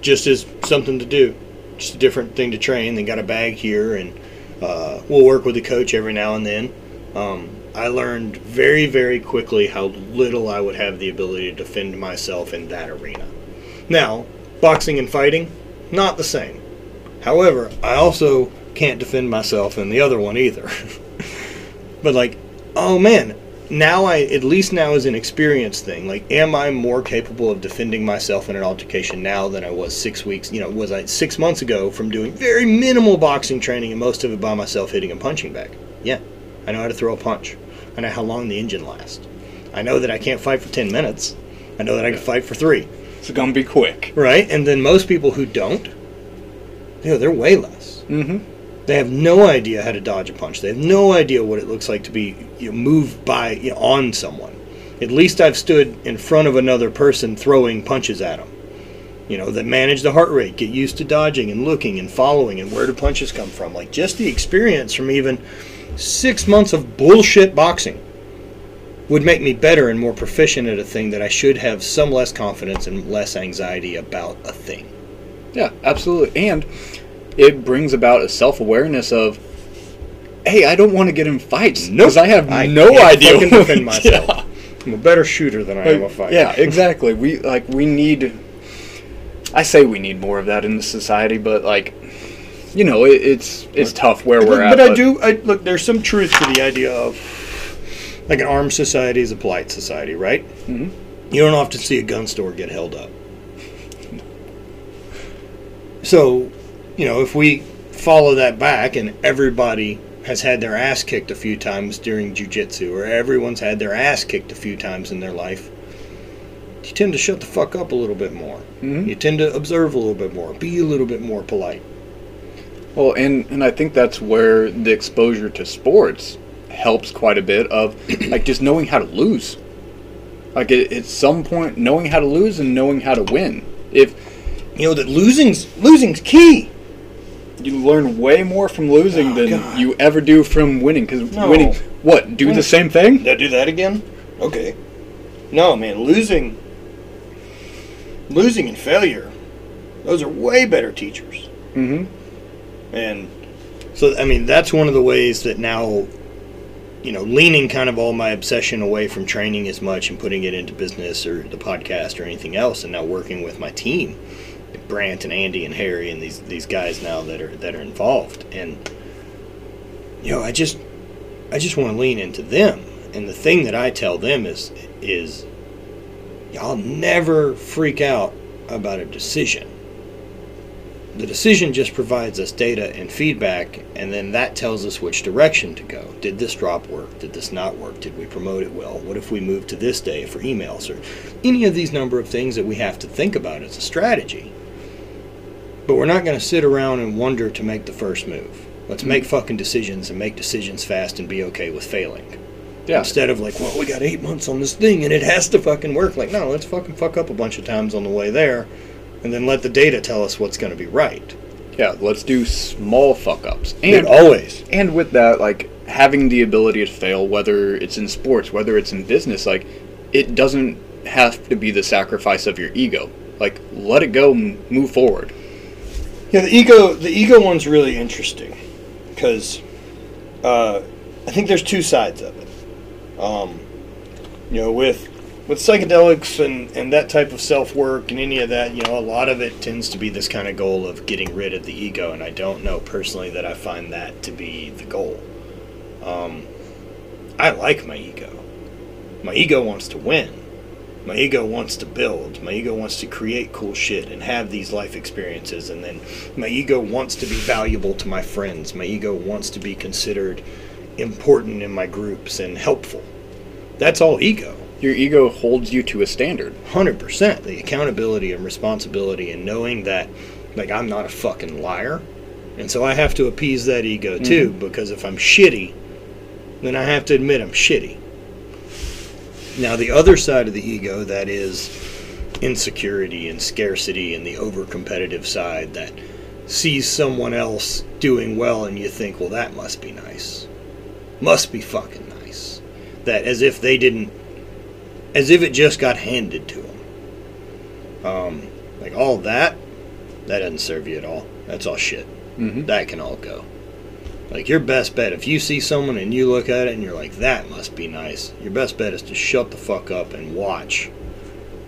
just as something to do, just a different thing to train. They got a bag here, and uh, we'll work with the coach every now and then. Um, I learned very, very quickly how little I would have the ability to defend myself in that arena. Now, boxing and fighting, not the same. However, I also can't defend myself in the other one either. but like, oh man, now I at least now is an experience thing. Like, am I more capable of defending myself in an altercation now than I was six weeks? You know, was I six months ago from doing very minimal boxing training and most of it by myself hitting a punching bag? Yeah, I know how to throw a punch. I know how long the engine lasts. I know that I can't fight for ten minutes. I know that I can fight for three. It's gonna be quick. Right? And then most people who don't, you know, they're way less. Mm-hmm. They have no idea how to dodge a punch. They have no idea what it looks like to be you know, moved by you know, on someone. At least I've stood in front of another person throwing punches at them. You know, that manage the heart rate, get used to dodging and looking and following and where do punches come from. Like just the experience from even six months of bullshit boxing would make me better and more proficient at a thing that I should have some less confidence and less anxiety about a thing. Yeah, absolutely. And it brings about a self awareness of, hey, I don't want to get in fights because I have I no idea. fucking what- defend myself. Yeah. I'm a better shooter than I am a fighter. Yeah, exactly. We like we need. I say we need more of that in the society, but like, you know, it, it's it's tough where we're but, at. but I do. I, look, there's some truth to the idea of like an armed society is a polite society, right? Mhm. You don't often see a gun store get held up. So, you know, if we follow that back and everybody has had their ass kicked a few times during jujitsu, or everyone's had their ass kicked a few times in their life, you tend to shut the fuck up a little bit more. Mhm. You tend to observe a little bit more, be a little bit more polite. Well, and and I think that's where the exposure to sports helps quite a bit of like just knowing how to lose. Like at, at some point, knowing how to lose and knowing how to win. If You know that losing's losing's key. you learn way more from losing Oh, than God. you ever do from winning, because No. winning, what do the same thing? Did I do that again? Okay. No, man, losing losing and failure, those are way better teachers. Mm-hmm. And so I mean that's one of the ways that now you know, leaning kind of all my obsession away from training as much and putting it into business or the podcast or anything else and now working with my team. Brant and Andy and Harry and these these guys now that are that are involved. And you know, I just I just want to lean into them. And the thing that I tell them is is y'all never freak out about a decision. The decision just provides us data and feedback, and then that tells us which direction to go. Did this drop work? Did this not work? Did we promote it well? What if we move to this day for emails or any of these number of things that we have to think about as a strategy? But we're not going to sit around and wonder to make the first move. Let's make mm-hmm. fucking decisions and make decisions fast and be okay with failing. Yeah. Instead of like, well, we got eight months on this thing and it has to fucking work. Like, no, let's fucking fuck up a bunch of times on the way there, and then let the data tell us what's going to be right. Yeah, let's do small fuck ups. And always, and with that, like having the ability to fail, whether it's in sports, whether it's in business, like it doesn't have to be the sacrifice of your ego. Like let it go, and move forward. yeah, the ego, the ego one's really interesting because uh, I think there's two sides of it. Um, you know, with with psychedelics and, and that type of self work and any of that, you know, a lot of it tends to be this kind of goal of getting rid of the ego, and I don't know personally that I find that to be the goal. Um, I like my ego. My ego wants to win. My ego wants to build. My ego wants to create cool shit and have these life experiences. And then my ego wants to be valuable to my friends. My ego wants to be considered important in my groups and helpful. That's all ego. Your ego holds you to a standard. 100%. The accountability and responsibility and knowing that, like, I'm not a fucking liar. And so I have to appease that ego mm-hmm. too, because if I'm shitty, then I have to admit I'm shitty. Now, the other side of the ego that is insecurity and scarcity and the over competitive side that sees someone else doing well and you think, well, that must be nice. Must be fucking nice. That as if they didn't, as if it just got handed to them. Um, like all that, that doesn't serve you at all. That's all shit. Mm-hmm. That can all go. Like your best bet, if you see someone and you look at it and you're like, that must be nice, your best bet is to shut the fuck up and watch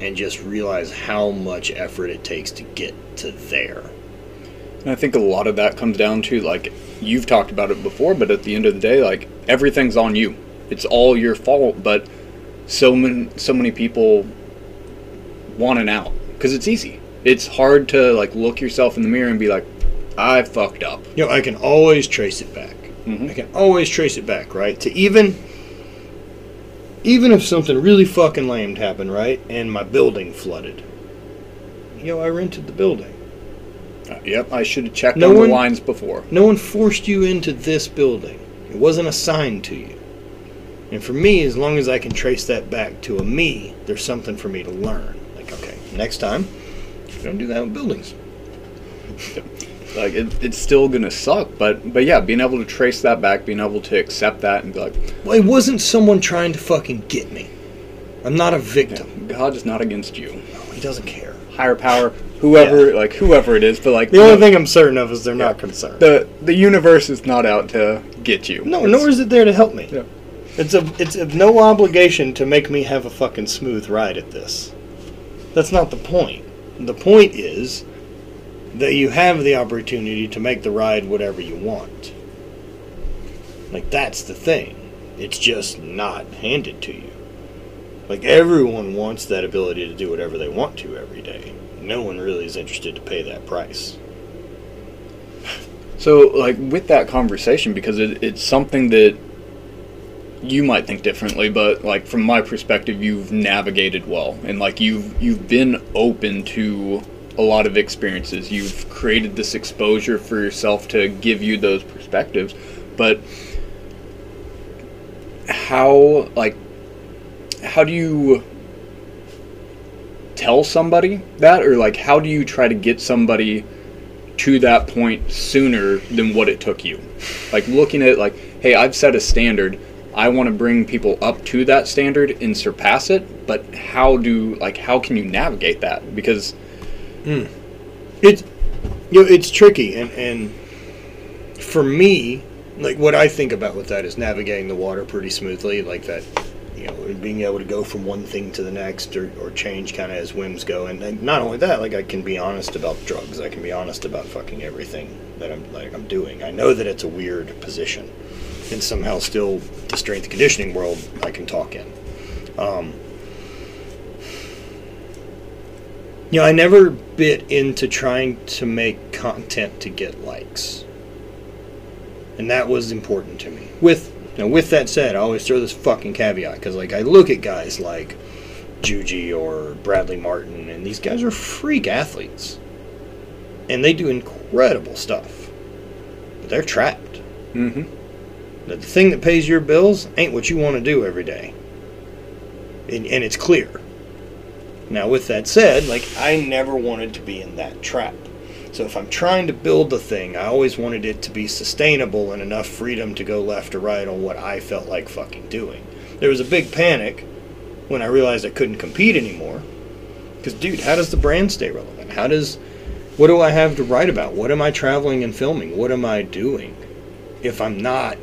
and just realize how much effort it takes to get to there. And I think a lot of that comes down to like you've talked about it before, but at the end of the day, like everything's on you. It's all your fault. But so many so many people want an out because it's easy. It's hard to like look yourself in the mirror and be like, I fucked up. You know, I can always trace it back. Mhm. I can always trace it back, right? To even even if something really fucking lame happened, right? And my building flooded. Yo, I rented the building. Uh, yep, I should have checked No on one- the lines before. No one forced you into this building. It wasn't assigned to you. And for me, as long as I can trace that back to a me, there's something for me to learn. Like, okay, next time, don't do that with buildings. Like it, it's still gonna suck, but but yeah, being able to trace that back, being able to accept that, and be like, Well, it wasn't someone trying to fucking get me. I'm not a victim. God is not against you. No, he doesn't care. Higher power, whoever, like whoever it is, but like The only no, thing I'm certain of is they're not concerned. the the universe is not out to get you. no, It's- nor is it there to help me. It's a it's of no obligation to make me have a fucking smooth ride at this. That's not the point. The point is that you have the opportunity to make the ride whatever you want. Like that's the thing. It's just not handed to you. Like everyone wants that ability to do whatever they want to every day. No one really is interested to pay that price. So, like with that conversation, because it, it's something that you might think differently, but like from my perspective, you've navigated well, and like you've you've been open to a lot of experiences. You've created this exposure for yourself to give you those perspectives, but how like how do you tell somebody that or like how do you try to get somebody to that point sooner than what it took you. Like looking at like, hey, I've set a standard. I want to bring people up to that standard and surpass it, but how do like how can you navigate that? Because hmm. It's you know, it's tricky and and for me, like what I think about with that is navigating the water pretty smoothly, like that you know, being able to go from one thing to the next or, or change kind of as whims go. And, and not only that, like I can be honest about drugs. I can be honest about fucking everything that I'm like I'm doing. I know that it's a weird position, and somehow still the strength conditioning world I can talk in. Um, you know, I never bit into trying to make content to get likes, and that was important to me. With now, with that said, I always throw this fucking caveat because, like, I look at guys like Juji or Bradley Martin, and these guys are freak athletes, and they do incredible stuff, but they're trapped. mm-hmm. The thing that pays your bills ain't what you want to do every day. And, and it's clear. Now, with that said, like, I never wanted to be in that trap. So if I'm trying to build a thing, I always wanted it to be sustainable and enough freedom to go left or right on what I felt like fucking doing. There was a big panic when I realized I couldn't compete anymore. Because, dude, how does the brand stay relevant? How does. What do I have to write about? What am I traveling and filming? What am I doing? If I'm not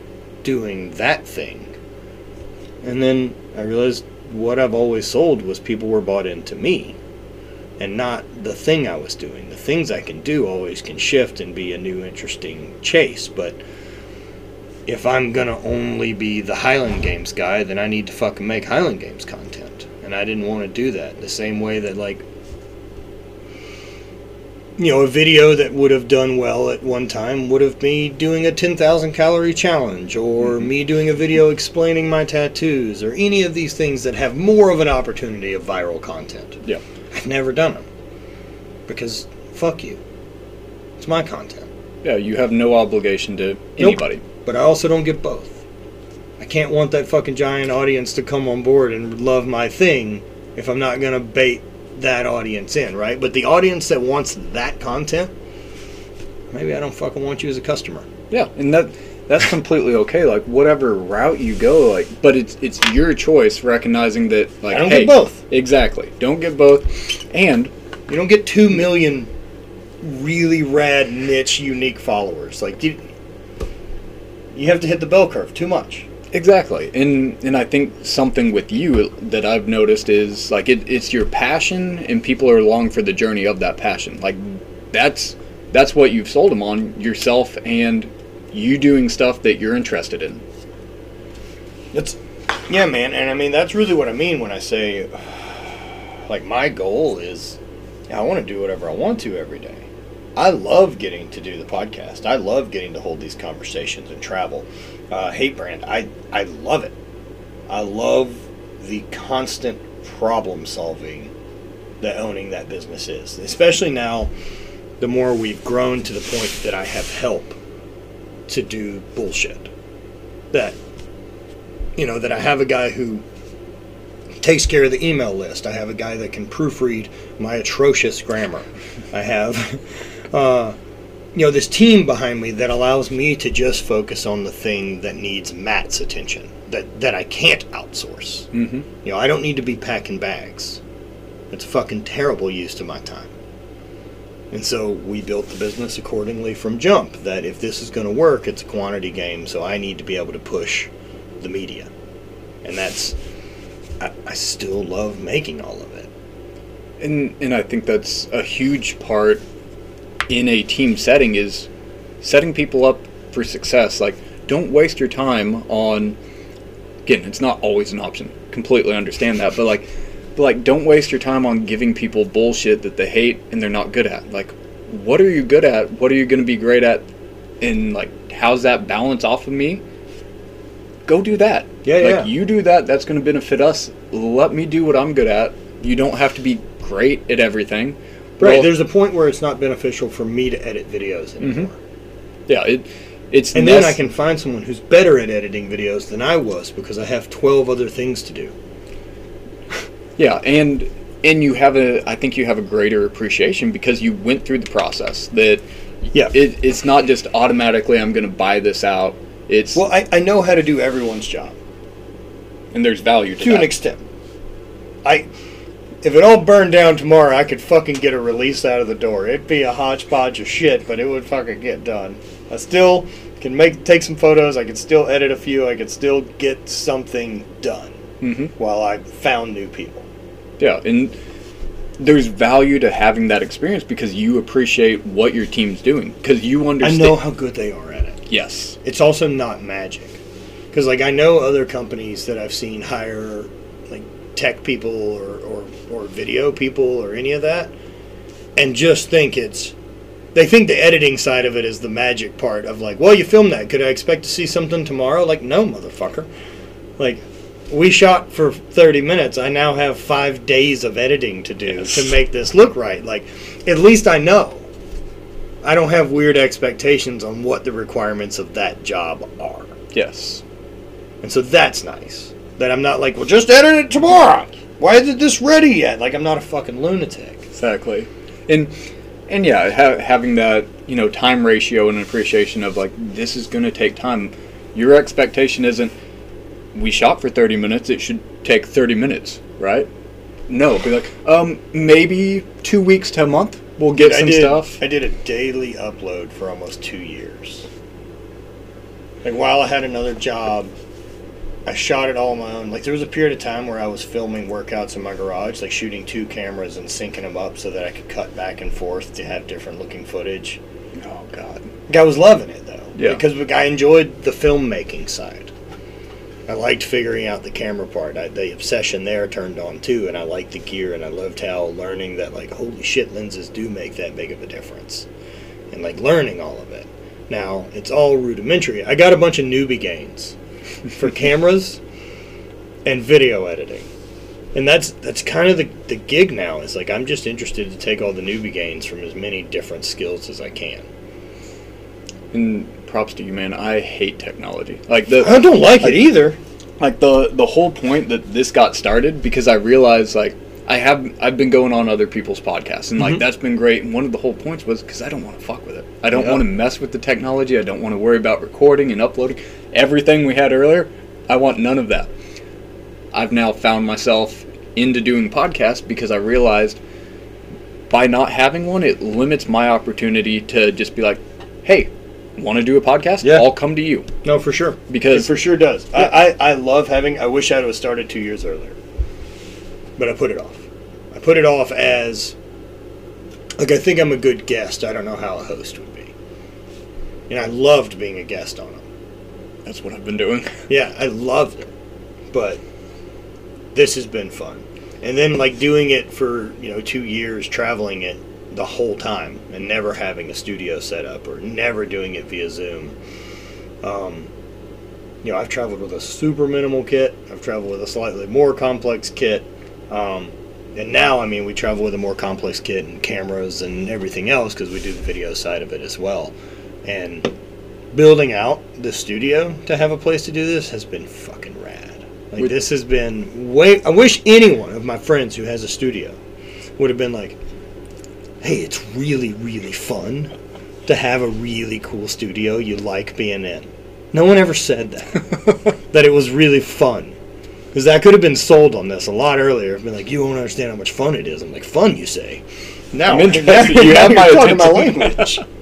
doing that thing. And then I realized what I've always sold was people were bought into me and not the thing I was doing. The things I can do always can shift and be a new interesting chase, but if I'm gonna only be the Highland Games guy, then I need to fucking make Highland Games content. And I didn't want to do that. The same way that like you know, a video that would have done well at one time would have me doing a 10,000 calorie challenge or Mhm. me doing a video explaining my tattoos or any of these things that have more of an opportunity of viral content. Yeah. I've never done them because fuck you. It's my content. Yeah, you have no obligation to anybody. Nope. But I also don't get both. I can't want that fucking giant audience to come on board and love my thing if I'm not going to bait that audience in, right? But the audience that wants that content, maybe I don't fucking want you as a customer. Yeah, and that that's completely okay. Like whatever route you go, like, but it's it's your choice. Recognizing that, like, I don't hey, get both. Exactly, don't get both, and You don't get 2 million really rad niche unique followers. Like you you have to hit the bell curve too much. Exactly, and and I think something with you that I've noticed is like it, it's your passion, and people are along for the journey of that passion. Like that's that's what you've sold them on yourself, and you doing stuff that you're interested in. That's yeah, man, and I mean that's really what I mean when I say like my goal is I want to do whatever I want to every day. I love getting to do the podcast. I love getting to hold these conversations and travel. Uh, hate brand, I I love it. I love the constant problem solving that owning that business is, especially now. The more we've grown to the point that I have help to do bullshit, that you know that I have a guy who takes care of the email list. I have a guy that can proofread my atrocious grammar. I have, uh, you know, this team behind me that allows me to just focus on the thing that needs Matt's attention. That that I can't outsource. Mm-hmm. You know, I don't need to be packing bags. It's a fucking terrible use of my time. And so we built the business accordingly from jump. That if this is going to work, it's a quantity game. So I need to be able to push the media, and that's I, I still love making all of it. And and I think that's a huge part in a team setting is setting people up for success. Like don't waste your time on again, it's not always an option. Completely understand that, but like but like don't waste your time on giving people bullshit that they hate and they're not good at. Like what are you good at? What are you going to be great at? And like how's that balance off of me? Go do that. Yeah, like yeah. you do that, that's going to benefit us. Let me do what I'm good at. You don't have to be great at everything. Right. Well, There's a point where it's not beneficial for me to edit videos mm-hmm. anymore. yeah, it it's And then I can find someone who's better at editing videos than I was because I have 12 other things to do. Yeah, and and you have a I think you have a greater appreciation because you went through the process. That Yeah. it, it's not just automatically I'm going to buy this out. It's Well, I, I know how to do everyone's job and there's value to, that. to an extent. I. If it all burned down tomorrow, I could fucking get a release out of the door. It'd be a hodgepodge of shit, but it would fucking get done. I still can make take some photos. I could still edit a few. I could still get something done hmm while I found new people. Yeah, and there's value to having that experience because you appreciate what your team's doing because you understand. I know how good they are at it. Yes. It's also not magic, because like I know other companies that I've seen hire tech people or, or or video people or any of that, and just think it's. They think the editing side of it is the magic part of like, well, you filmed that. Could I expect to see something tomorrow? Like, no, motherfucker. Like, we shot for 30 minutes. I now have five days of editing to do Yes. to make this look right. Like, at least I know. I don't have weird expectations on what the requirements of that job are. Yes. And so that's nice. That I'm not like, well, just edit it tomorrow. Why isn't this ready yet? Like, I'm not a fucking lunatic. Exactly. And and yeah, ha- having that you know time ratio and appreciation of like this is going to take time. Your expectation isn't we shot for 30 minutes. It should take 30 minutes, right? No, be like um maybe two weeks to a month. We'll get I some did, stuff. I did a daily upload for almost two years. Like, while I had another job, I shot it all on my own. Like there was a period of time where I was filming workouts in my garage, like shooting two cameras and syncing them up so that I could cut back and forth to have different looking footage. Oh God. Like, I was loving it though, Yeah. because I enjoyed the filmmaking side. I liked figuring out the camera part. I, the obsession there turned on too, and I liked the gear, and I loved how learning that like holy shit, lenses do make that big of a difference, and like learning all of it. Now it's all rudimentary. I got a bunch of newbie gains for cameras and video editing, and that's that's kind of the the gig now. Is like I'm just interested to take all the newbie gains from as many different skills as I can. And props to you, man. I hate technology. Like the I don't like it either. like the the whole point that this got started because I realized like I have I've been going on other people's podcasts and like Mhm. that's been great. And one of the whole points was because I don't want to fuck with it. I don't Yeah. want to mess with the technology. I don't want to worry about recording and uploading everything we had earlier. I want none of that. I've now found myself into doing podcasts because I realized by not having one, it limits my opportunity to just be like, "Hey, want to do a podcast? Yeah. I'll come to you." No, for sure. Because- it for sure does. I, I, I love having. I wish I'd have started two years earlier, but I put it off. I put it off as like I think I'm a good guest. I don't know how a host would be, and I loved being a guest on them. That's what I've been doing. Yeah, I loved it, but this has been fun. And then like doing it for you know two years, traveling it the whole time, and never having a studio set up or never doing it via Zoom. Um, you know, I've traveled with a super minimal kit. I've traveled with a slightly more complex kit. Um, and now, I mean, we travel with a more complex kit and cameras and everything else because we do the video side of it as well. And building out the studio to have a place to do this has been fucking rad. Like this has been way. I wish anyone of my friends who has a studio would have been like, "Hey, it's really really fun to have a really cool studio you like being in." No one ever said that. that it was really fun. Because that could have been sold on this a lot earlier. Been like, you don't understand how much fun it is. I'm like, fun, you say? Now, I'm interested. You have my you're my language.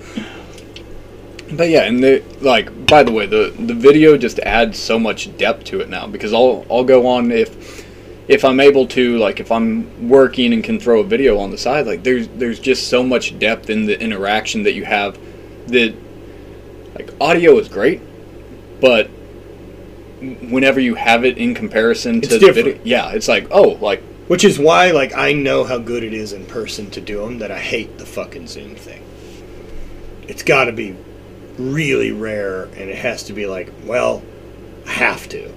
But yeah, and the like by the way, the the video just adds so much depth to it now because I'll I'll go on if if I'm able to like if I'm working and can throw a video on the side, like there's there's just so much depth in the interaction that you have that like audio is great, but whenever you have it in comparison It's to the different. video, yeah, it's like oh like Which is why, like, I know how good it is in person to do them. That I hate the fucking Zoom thing. It's got to be really rare, and it has to be like, well, I have to.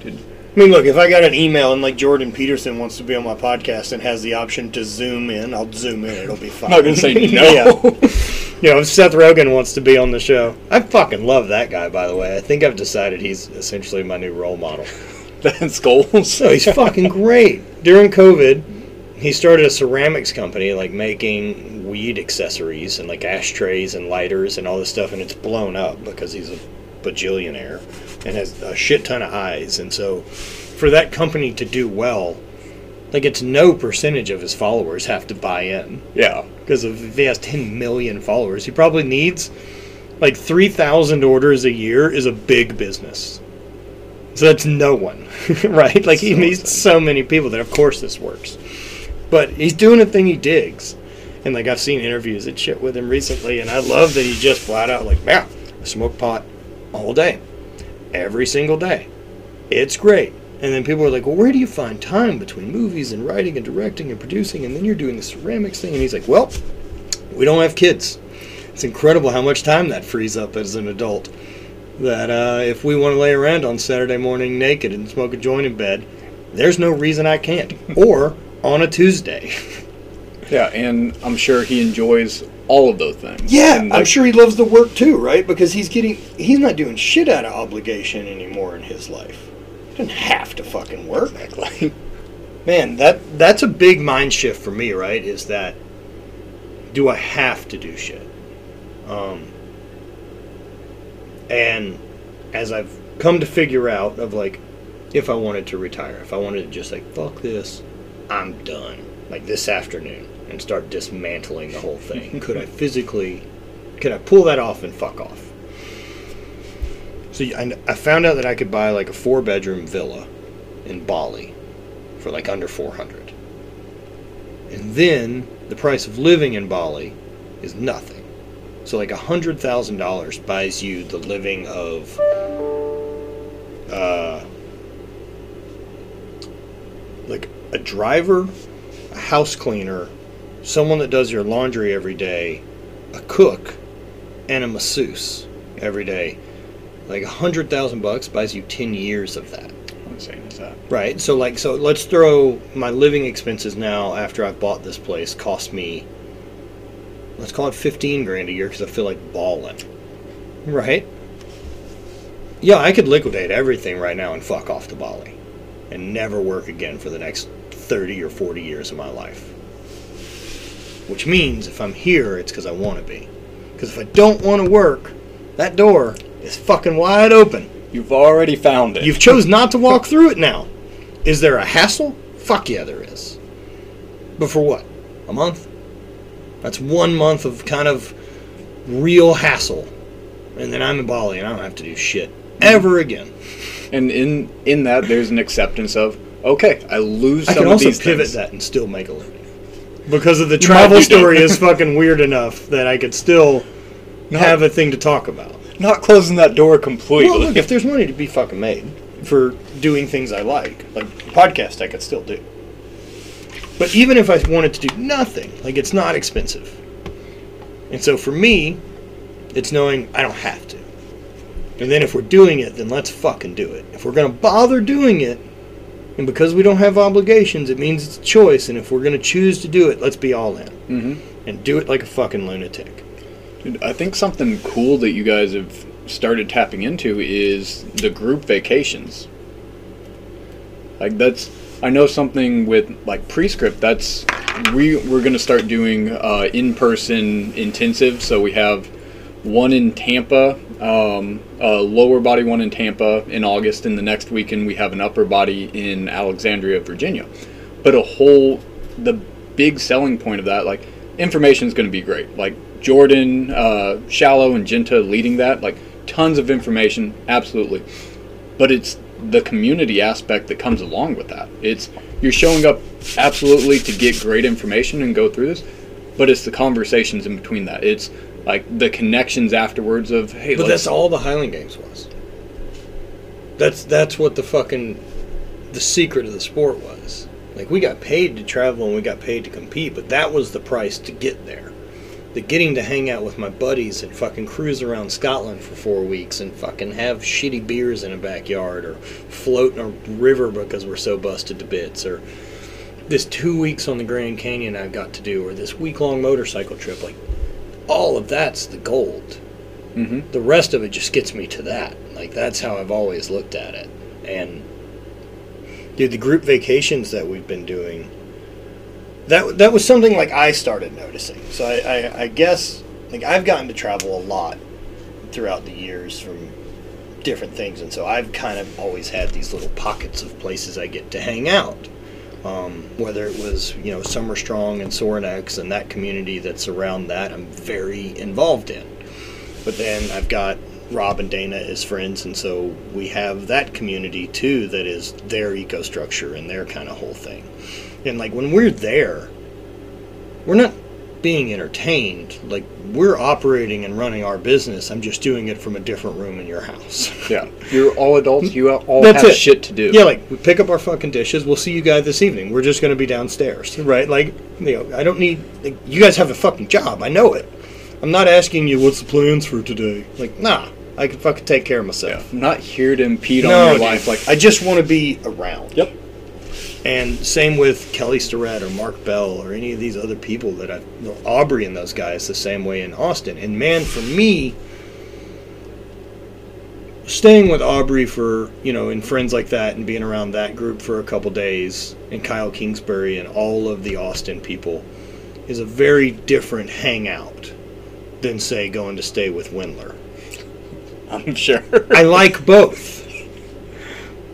Dude. I mean, look, if I got an email and like Jordan Peterson wants to be on my podcast and has the option to zoom in, I'll zoom in. It'll be fine. I'm not gonna say no. yeah. You know, if Seth Rogen wants to be on the show, I fucking love that guy. By the way, I think I've decided he's essentially my new role model. That's goals. So he's fucking great. During COVID, he started a ceramics company, like making weed accessories and like ashtrays and lighters and all this stuff, and it's blown up because he's a bajillionaire and has a shit ton of eyes. And so, for that company to do well, like it's no percentage of his followers have to buy in yeah. because if he has 10 million followers, he probably needs like 3,000 orders a year is a big business. So that's no one, right? Like he So insane. so many people that of course this works. But he's doing a thing he digs. And like I've seen interviews and shit with him recently and I love that he just flat out like, yeah, I smoke pot all day. Every single day. It's great. And then people are like, well, where do you find time between movies and writing and directing and producing? And then you're doing the ceramics thing. And he's like, well, we don't have kids. It's incredible how much time that frees up as an adult. That uh, if we want to lay around on Saturday morning naked and smoke a joint in bed, there's no reason I can't. or on a Tuesday. Yeah, and I'm sure he enjoys all of those things. Yeah, And, I'm sure he loves the work too, right? Because he's getting he's not doing shit out of obligation anymore in his life. He doesn't have to fucking work. Exactly. Man, that that's a big mind shift for me, right? Is that do I have to do shit? Um, and as I've come to figure out of like if I wanted to retire, if I wanted to just like fuck this, I'm done. Like this afternoon and start dismantling the whole thing. could I physically could I pull that off and fuck off? So I, I found out that I could buy like a four bedroom villa in Bali for like under 400. And then the price of living in Bali is nothing. So like a hundred thousand dollars buys you the living of uh, like a driver, a house cleaner, someone that does your laundry every day, a cook, and a masseuse every day. Like a hundred thousand bucks buys you ten years of that. That? Right. So like so let's throw my living expenses now after I've bought this place cost me let's call it 15 grand a year cuz I feel like balling. Right? Yeah, I could liquidate everything right now and fuck off to Bali and never work again for the next 30 or 40 years of my life. Which means if I'm here it's cuz I want to be. Cuz if I don't want to work, that door is fucking wide open. You've already found it. You've chose not to walk through it now. Is there a hassle? Fuck yeah, there is. But for what? A month? That's one month of kind of real hassle. And then I'm in Bali and I don't have to do shit ever again. and in in that, there's an acceptance of okay, I lose I some can of also these pivot things. that and still make a living. Because of the travel story is fucking weird enough that I could still have a thing to talk about. Not closing that door completely. Well, look, if there's money to be fucking made for doing things I like, like podcast, I could still do. But even if I wanted to do nothing, like it's not expensive. And so for me, it's knowing I don't have to. And then if we're doing it, then let's fucking do it. If we're gonna bother doing it, and because we don't have obligations, it means it's a choice. And if we're gonna choose to do it, let's be all in hmm and do it like a fucking lunatic. Dude, I think something cool that you guys have started tapping into is the group vacations. Like that's, I know something with like prescript. That's we we're gonna start doing uh, in-person intensive. So we have one in Tampa, um, a lower body one in Tampa in August, and the next weekend we have an upper body in Alexandria, Virginia. But a whole, the big selling point of that, like information is going to be great. Like Jordan, uh, Shallow, and Genta leading that, like tons of information, absolutely. But it's the community aspect that comes along with that. It's you're showing up absolutely to get great information and go through this, but it's the conversations in between that. It's like the connections afterwards of hey, But that's all the Highland Games was. That's that's what the fucking the secret of the sport was. Like we got paid to travel and we got paid to compete, but that was the price to get there. The getting to hang out with my buddies and fucking cruise around Scotland for four weeks and fucking have shitty beers in a backyard or float in a river because we're so busted to bits or this two weeks on the Grand Canyon I've got to do or this week long motorcycle trip like all of that's the gold Mhm. the rest of it just gets me to that. Like that's how I've always looked at it. And dude, the group vacations that we've been doing, that that was something like I started noticing. So I, I, I guess like I've gotten to travel a lot throughout the years from different things, and so I've kind of always had these little pockets of places I get to hang out. Um, whether it was you know Summer Strong and Sorinex and that community that's around that, I'm very involved in. But then I've got Rob and Dana as friends, and so we have that community too that is their eco structure and their kind of whole thing. And like when we're there, we're not being entertained. Like we're operating and running our business. I'm just doing it from a different room in your house. yeah. You're all adults. You all That's have it. shit to do. Yeah, like we pick up our fucking dishes. We'll see you guys this evening. We're just going to be downstairs, right? Like, you know, I don't need. Like, you guys have a fucking job. I know it. I'm not asking you what's the plans for today. Like, nah, I can fucking take care of Yeah. myself. I'm not here to impede No, on your life. Like I just want to be around. Yep. And same with Kelly Starrett or Mark Bell or any of these other people that I've, you know, Aubrey and those guys the same way in Austin. And man, for me, staying with Aubrey for, you know, and friends like that and being around that group for a couple days and Kyle Kingsbury and all of the Austin people is a very different hangout than, say, going to stay with Wendler. I'm sure. I like both.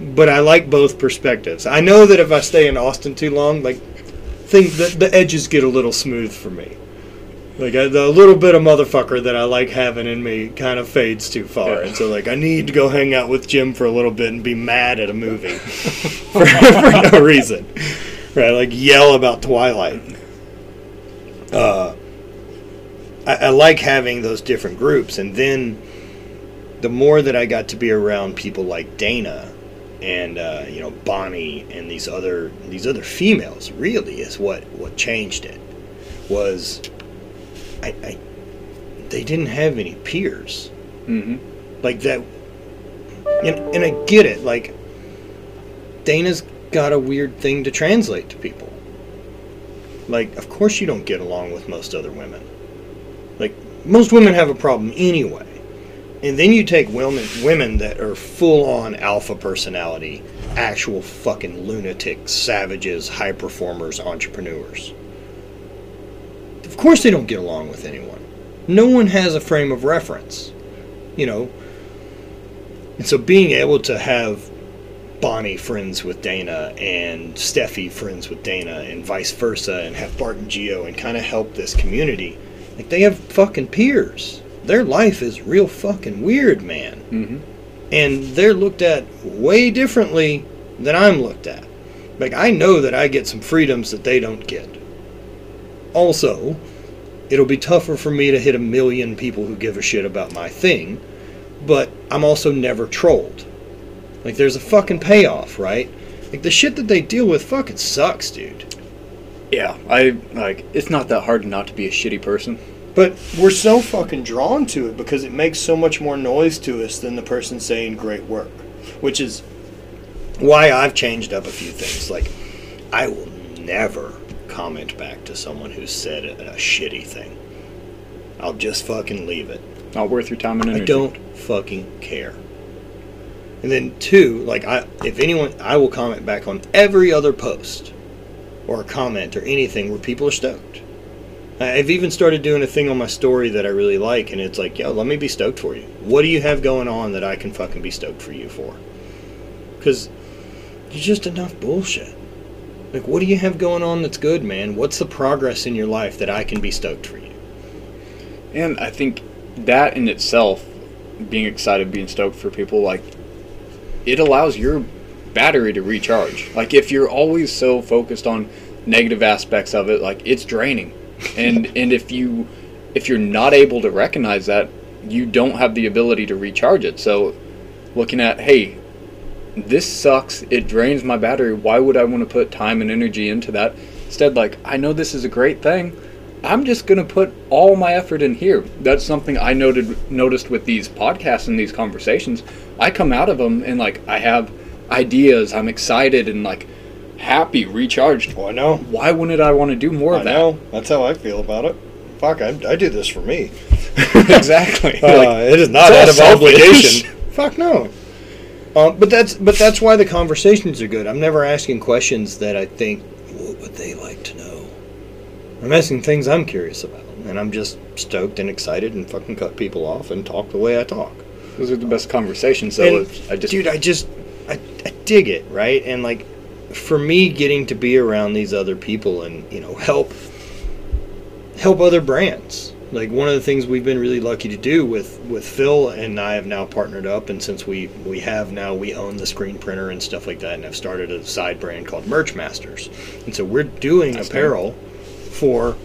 But I like both perspectives. I know that if I stay in Austin too long, like things the, the edges get a little smooth for me. Like I, the little bit of motherfucker that I like having in me kind of fades too far, Yeah. and so like I need to go hang out with Jim for a little bit and be mad at a movie for, for no reason, right? Like yell about Twilight. Uh, I, I like having those different groups, and then the more that I got to be around people like Dana and uh, you know Bonnie and these other these other females, really is what what changed it. Was I, I they didn't have any peers. Hmm like that and, and I get it like Dana's got a weird thing to translate to people. Like of course you don't get along with most other women. Like most women have a problem anyway and then you take women women that are full on alpha personality actual fucking lunatics savages high performers entrepreneurs. Of course they don't get along with anyone. No one has a frame of reference you know? And so being able to have Bonnie friends with Dana and Stefi friends with Dana and vice versa and have Bart and Geo and kind of help this community like they have fucking peers their life is real fucking weird man hmm and they're looked at way differently than I'm looked at. Like I know that I get some freedoms that they don't get. Also, it'll be tougher for me to hit a million people who give a shit about my thing, but I'm also never trolled. Like there's a fucking payoff, right? Like the shit that they deal with fucking sucks, dude. Yeah, I like. It's not that hard not to be a shitty person. But we're so fucking drawn to it because it makes so much more noise to us than the person saying great work, which is why I've changed up a few things. Like, I will never comment back to someone who said a, a shitty thing. I'll just fucking leave it. Not worth your time and energy. I don't fucking care. And then two, like I, if anyone, I will comment back on every other post or comment or anything where people are stoked. I've even started doing a thing on my story that I really like, and it's like, yo, let me be stoked for you. What do you have going on that I can fucking be stoked for you for? Because there's just enough bullshit. Like, what do you have going on that's good, man? What's the progress in your life that I can be stoked for you? And I think that in itself, being excited, being stoked for people, like it allows your battery to recharge. Like if you're always so focused on negative aspects of it, like it's draining. And and if you if you're not able to recognize that, you don't have the ability to recharge it. So looking at, hey, this sucks, it drains my battery. Why would I want to put time and energy into that? Instead, like, I know this is a great thing. I'm just gonna put all my effort in here. That's something I noted noticed with these podcasts and these conversations. I come out of them and like I have ideas. I'm excited and like happy, recharged. Well, I know. Why wouldn't I want to do more I of that? know. That's how I feel about it. Fuck, I, I do this for me. exactly. Uh, Like, it is not out of obligation. Fuck no. Um, but that's but that's why the conversations are good. I'm never asking questions that I think what would they like to know. I'm asking things I'm curious about, and I'm just stoked and excited and fucking cut people off and talk the way I talk. Those are the best conversations. So And, I just dude, I just I, I dig it, right? And like for me, getting to be around these other people and you know help help other brands. Like one of the things we've been really lucky to do with with Phil and I have now partnered up, and since we we have now we own the screen printer and stuff like that, and have started a side brand called Merch Masters, and so we're doing That's apparel for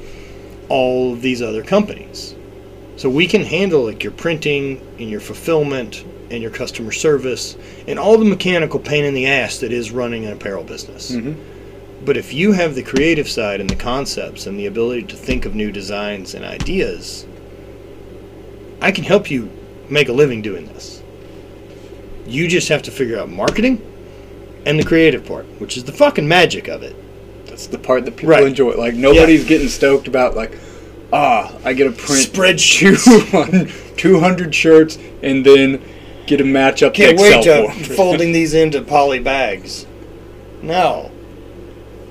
all of these other companies. So we can handle like your printing and your fulfillment and your customer service and all the mechanical pain in the ass that is running an apparel business. Mhm. But if you have the creative side and the concepts and the ability to think of new designs and ideas, I can help you make a living doing this. You just have to figure out marketing and the creative part, which is the fucking magic of it. that's the part that people Right. enjoy. Like nobody's getting stoked about like, ah, I get a print Spreadsheets. 200, 200 shirts and then get a matchup Can't Excel wait to folding these into poly bags. No.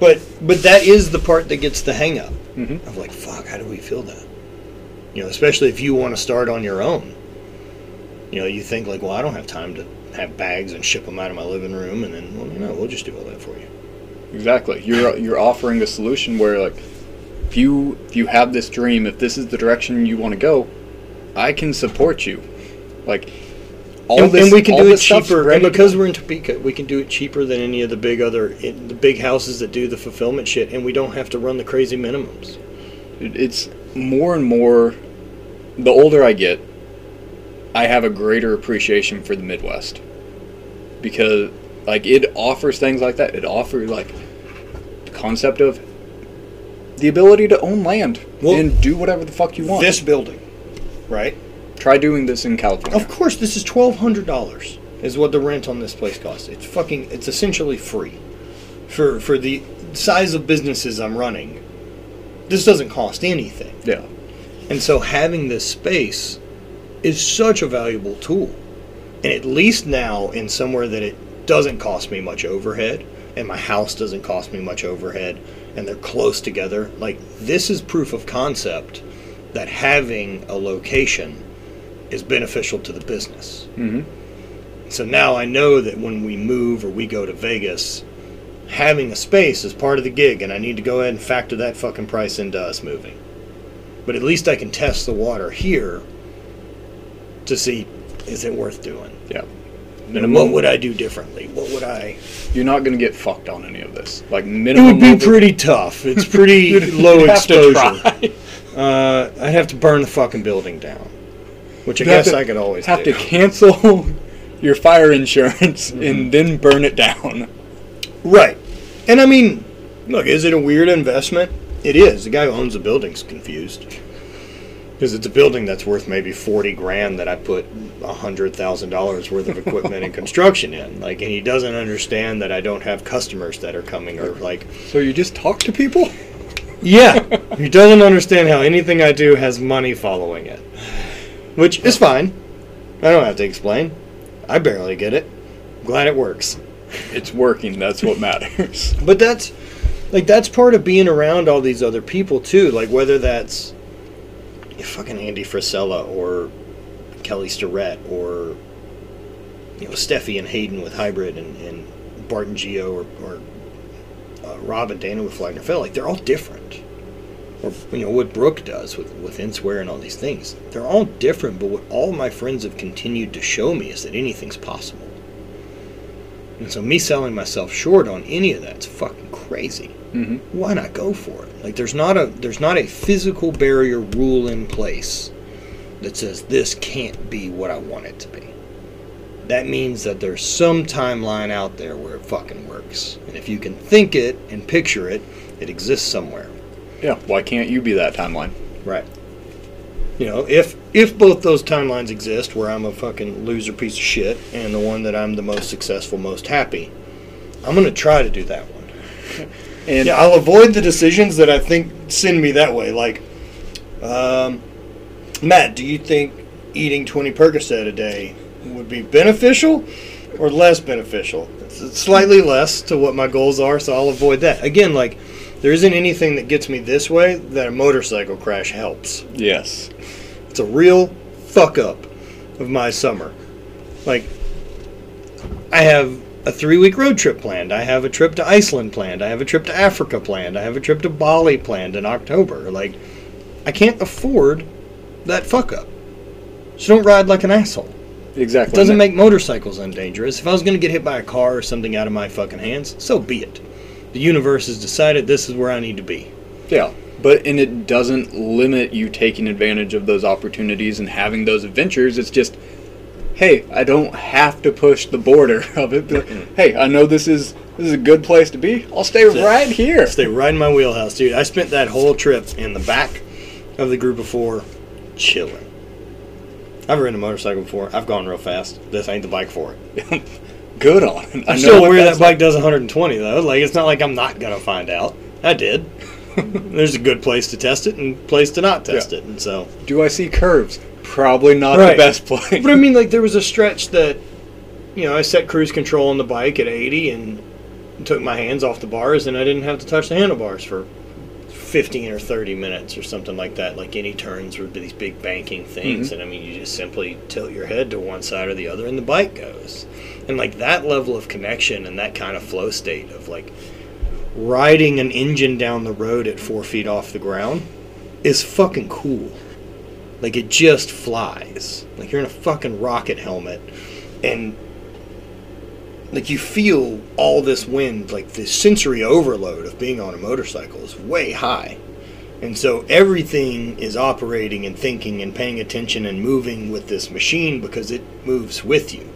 But but that is the part that gets the hang up Mhm. of like, fuck, how do we feel that? You know, especially if you want to start on your own. You know, you think like, well, I don't have time to have bags and ship them out of my living room, and then, well, you know, we'll just do all that for you. Exactly. You're you're offering a solution where like if you if you have this dream, if this is the direction you want to go, I can support you. Like all and, this, and we can do it cheaper. And because we're in Topeka, we can do it cheaper than any of the big other in, the big houses that do the fulfillment shit, and we don't have to run the crazy minimums. It's more and more the older I get, I have a greater appreciation for the Midwest because like it offers things like that. It offers like the concept of the ability to own land Well, and do whatever the fuck you want. This building, right? Try doing this in California. Of course, this is twelve hundred dollars. Is what the rent on this place costs. It's fucking. It's essentially free, for for the size of businesses I'm running. This doesn't cost anything. Yeah. And so having this space is such a valuable tool. And at least now in somewhere that it doesn't cost me much overhead and my house doesn't cost me much overhead and they're close together, like this is proof of concept that having a location is beneficial to the business. Mm-hmm. So now I know that when we move or we go to Vegas, having a space is part of the gig, and I need to go ahead and factor that fucking price into us moving. But at least I can test the water here to see is it worth doing. Yeah. You know, what would I do differently? What would I? You're not gonna get fucked on any of this. Like minimum. It would be over- pretty tough. It's pretty low to exposure. Uh, I'd have to burn the fucking building down, which I guess to- I could always have do. to cancel your fire insurance mm-hmm. and then burn it down. Right. And I mean, look, is it a weird investment? It is. The guy who owns the building's confused. Because it's a building that's worth maybe 40 grand that I put $100,000 worth of equipment and construction in. Like, and he doesn't understand that I don't have customers that are coming or like, So you just talk to people? yeah, he doesn't understand how anything I do has money following it. Which is fine. I don't have to explain. I barely get it. glad it works. It's working. That's what matters. But that's like that's part of being around all these other people too. Like whether that's fucking Andy Frisella or Kelly Starrett or you know Stefi and Hayden with Hybrid and, and Bart and Geo or, or uh, Rob and Dana with Flag Nor Fail. Like they're all different. Or you know what Brooke does with with Inswear and all these things. They're all different. But what all my friends have continued to show me is that anything's possible. And so me selling myself short on any of that's fucking crazy. hmm Why not go for it? Like there's not a there's not a physical barrier rule in place that says this can't be what I want it to be. That means that there's some timeline out there where it fucking works. And if you can think it and picture it, it exists somewhere. Yeah. Why can't you be that timeline? Right. You know, if if both those timelines exist where I'm a fucking loser piece of shit and the one that I'm the most successful, most happy, I'm gonna try to do that one. And Yeah, I'll avoid the decisions that I think send me that way. Like, um, Matt, do you think eating 20 Percocet a day would be beneficial or less beneficial? It's slightly less to what my goals are, so I'll avoid that. Again, like, there isn't anything that gets me this way that a motorcycle crash helps. yes. It's a real fuck up of my summer. Like, I have a three week road trip planned. I have a trip to Iceland planned. I have a trip to Africa planned. I have a trip to Bali planned in October. Like, I can't afford that fuck up. So don't ride like an asshole. Exactly. It doesn't make motorcycles undangerous. If I was going to get hit by a car or something out of my fucking hands, so be it. The universe has decided this is where I need to be. Yeah. But and it doesn't limit you taking advantage of those opportunities and having those adventures. It's just, hey, I don't have to push the border of it. But, hey, I know this is this is a good place to be. I'll stay it. right here. Stay right in my wheelhouse, dude. I spent that whole trip in the back of the group of four, chilling. I've ridden a motorcycle before. I've gone real fast. This ain't the bike for it. Good on it. I I'm know still aware that bike does 120 though. Like it's not like I'm not gonna find out. I did. There's a good place to test it and place to not test Yeah. it, and so. Do I see curves? Probably not Right. the best place. But I mean, like there was a stretch that, you know, I set cruise control on the bike at 80 and took my hands off the bars, and I didn't have to touch the handlebars for 15 or 30 minutes or something like that. Like any turns would be these big banking things, Mhm. and I mean, you just simply tilt your head to one side or the other, and the bike goes. And like that level of connection and that kind of flow state of like riding an engine down the road at four feet off the ground is fucking cool. Like it just flies. Like you're in a fucking rocket helmet and like you feel all this wind, like the sensory overload of being on a motorcycle is way high. And so everything is operating and thinking and paying attention and moving with this machine because it moves with you.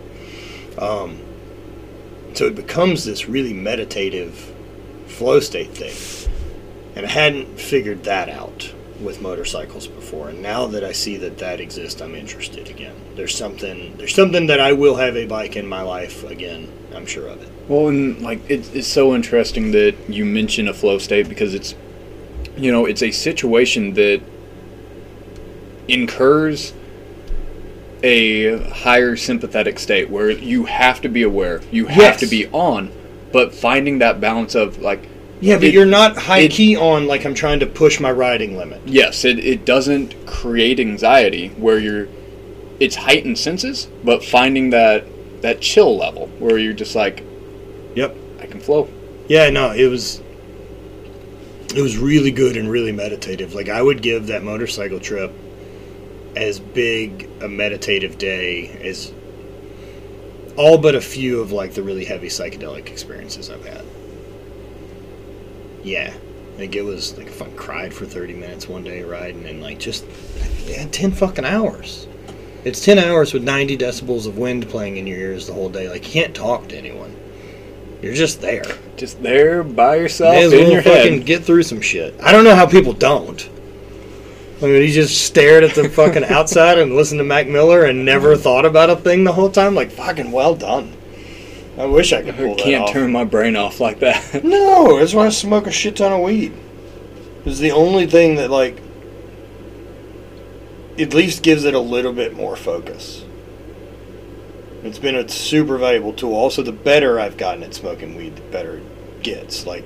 Um, so it becomes this really meditative flow state thing. And I hadn't figured that out with motorcycles before, and now that I see that that exists, I'm interested again. There's something there's something that I will have a bike in my life again. I'm sure of it. Well, and like it's, it's so interesting that you mention a flow state because it's, you know, it's a situation that incurs a higher sympathetic state where you have to be aware, you have Yes. to be on, but finding that balance of like, Yeah, but It- you're not high it- key on like I'm trying to push my riding limit. yes, it, it doesn't create anxiety where you're, it's heightened senses, but finding that that chill level where you're just like, Yep. I can flow. Yeah, no, it was it was really good and really meditative. Like I would give that motorcycle trip as big a meditative day as all but a few of like the really heavy psychedelic experiences I've had. Yeah. Like it was like if I cried for 30 minutes one day riding and like just yeah, 10 fucking hours. It's 10 hours with 90 decibels of wind playing in your ears the whole day. Like you can't talk to anyone. You're just there. Just there by yourself May as in well your fucking head. get through some shit. I don't know how people don't. I mean, he just stared at the fucking outside and listened to Mac Miller and never thought about a thing the whole time. Like, fucking well done. I wish I could I pull that can't off. turn my brain off like that. No, that's why I smoke a shit ton of weed. It's the only thing that like at least gives it a little bit more focus. It's been a super valuable tool. Also, the better I've gotten at smoking weed, the better it gets. Like,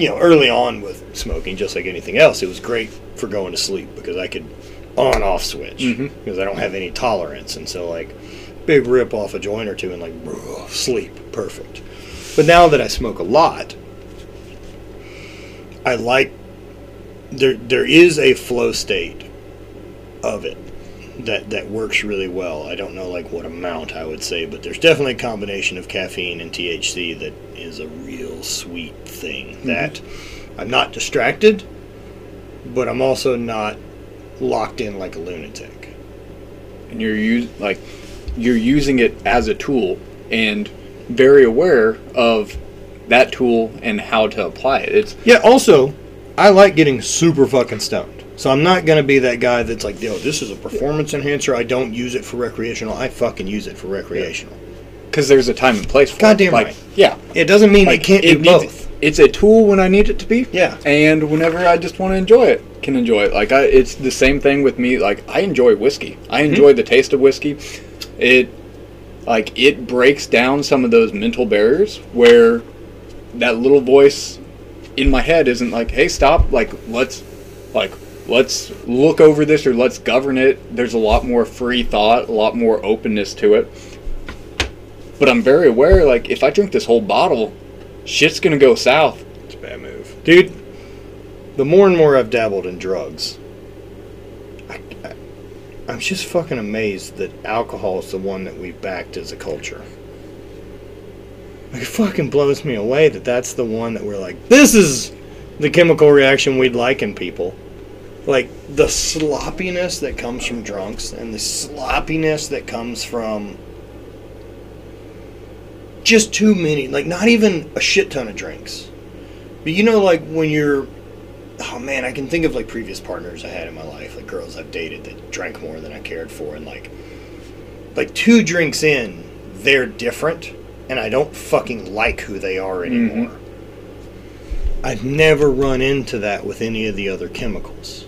you know, early on with smoking, just like anything else, it was great for going to sleep because I could on off switch Mhm. because I don't have any tolerance, and so like big rip off a joint or two and like sleep perfect. But now that I smoke a lot, I like there there is a flow state of it that that works really well. I don't know like what amount I would say, but there's definitely a combination of caffeine and THC that is a real sweet thing mm-hmm. that I'm not distracted, but I'm also not locked in like a lunatic. and you're use like you're using it as a tool and very aware of that tool and how to apply it. It's Yeah, also, I like getting super fucking stoned. So I'm not going to be that guy that's like, yo, this is a performance enhancer. I don't use it for recreational. I fucking use it for recreational. because there's a time and place for Goddamn it. Like, right. Yeah, It doesn't mean like it can't do needs- both. It's a tool when I need it to be. Yeah. and whenever I just want to enjoy it, can enjoy it. Like I, it's the same thing with me. Like I enjoy whiskey. I Mm-hmm. enjoy the taste of whiskey. It like it breaks down some of those mental barriers where that little voice in my head isn't like, "Hey, stop! Like let's like let's look over this or let's govern it." There's a lot more free thought, a lot more openness to it. But I'm very aware. Like if I drink this whole bottle, shit's gonna go south. It's a bad move. Dude, the more and more I've dabbled in drugs, I, I, I'm just fucking amazed that alcohol is the one that we've backed as a culture. Like, it fucking blows me away that that's the one that we're like, this is the chemical reaction we'd like in people. Like, the sloppiness that comes from drunks and the sloppiness that comes from just too many, like, not even a shit ton of drinks. But you know, like, when you're oh man, I can think of like previous partners I had in my life, like girls I've dated that drank more than I cared for, and like, like two drinks in, they're different, and I don't fucking like who they are mm-hmm. anymore. I've never run into that with any of the other chemicals.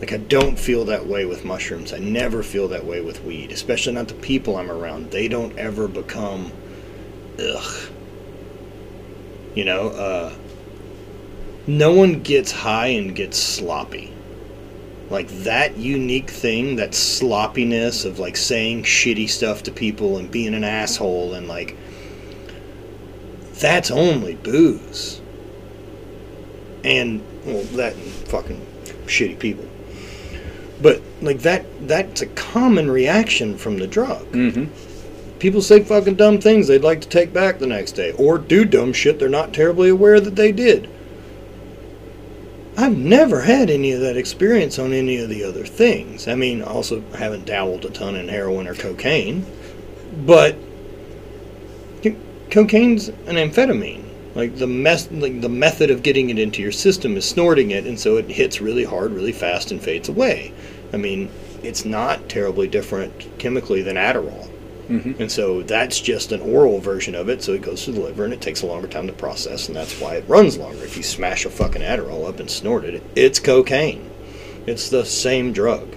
Like I don't feel that way with mushrooms. I never feel that way with weed, especially not the people I'm around. They don't ever become ugh. You know, uh no one gets high and gets sloppy. Like that unique thing, that sloppiness of like saying shitty stuff to people and being an asshole and like that's only booze. And well, that and fucking shitty people. But like that that's a common reaction from the drug. Mm-hmm. People say fucking dumb things they'd like to take back the next day, or do dumb shit they're not terribly aware that they did. I've never had any of that experience on any of the other things. I mean, also haven't dabbled a ton in heroin or cocaine, but co- cocaine's an amphetamine. Like the mes- like the method of getting it into your system is snorting it, and so it hits really hard, really fast, and fades away. I mean, it's not terribly different chemically than Adderall. Mm-hmm. And so that's just an oral version of it, so it goes to the liver and it takes a longer time to process, and that's why it runs longer. If you smash a fucking Adderall up and snort it, it's cocaine. It's the same drug.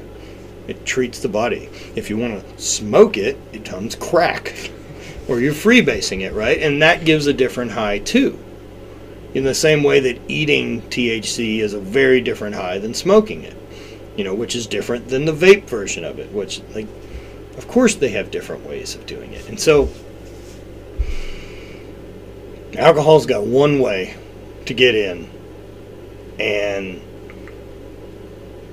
It treats the body. If you want to smoke it, it becomes crack. Or you're freebasing it, right? And that gives a different high too. In the same way that eating THC is a very different high than smoking it. You know, which is different than the vape version of it, which like of course, they have different ways of doing it. And so, alcohol's got one way to get in. And,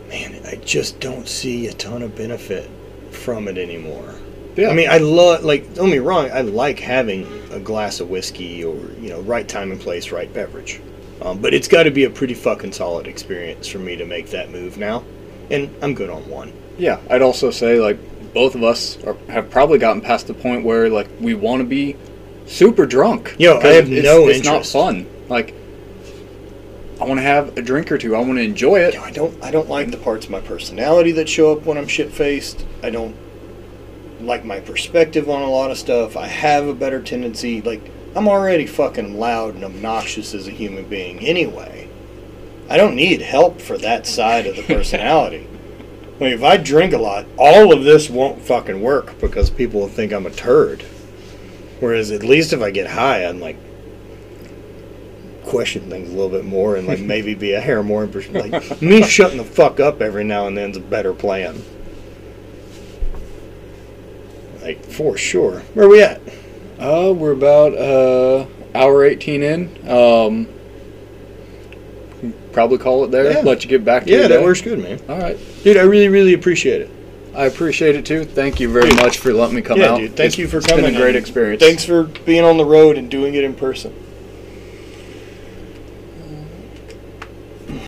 man, I just don't see a ton of benefit from it anymore. Yeah. I mean, I love, like, don't get me wrong, I like having a glass of whiskey or, you know, right time and place, right beverage. Um, but it's got to be a pretty fucking solid experience for me to make that move now. And I'm good on one. Yeah, I'd also say like both of us are, have probably gotten past the point where like we want to be super drunk. Yo, I 'Cause have it's, no It's not fun. Like I want to have a drink or two. I want to enjoy it. I don't I don't like the parts of my personality that show up when I'm shit faced. I don't like my perspective on a lot of stuff. I have a better tendency like I'm already fucking loud and obnoxious as a human being anyway. I don't need help for that side of the personality. I mean, if I drink a lot, all of this won't fucking work because people will think I'm a turd. Whereas at least if I get high, I'm like question things a little bit more and like maybe be a hair more in pers- like me shutting the fuck up every now and then's a better plan. Like for sure. Where are we at? Uh, we're about uh hour eighteen in. Um, probably call it there. Yeah. Let you get back to Yeah, that works good, man. All right. Dude, I really, really appreciate it. I appreciate it too. Thank you very Dude. much for letting me come yeah, out. dude. Thank It's- you for it's coming. Been a great experience. Thanks for being on the road and doing it in person.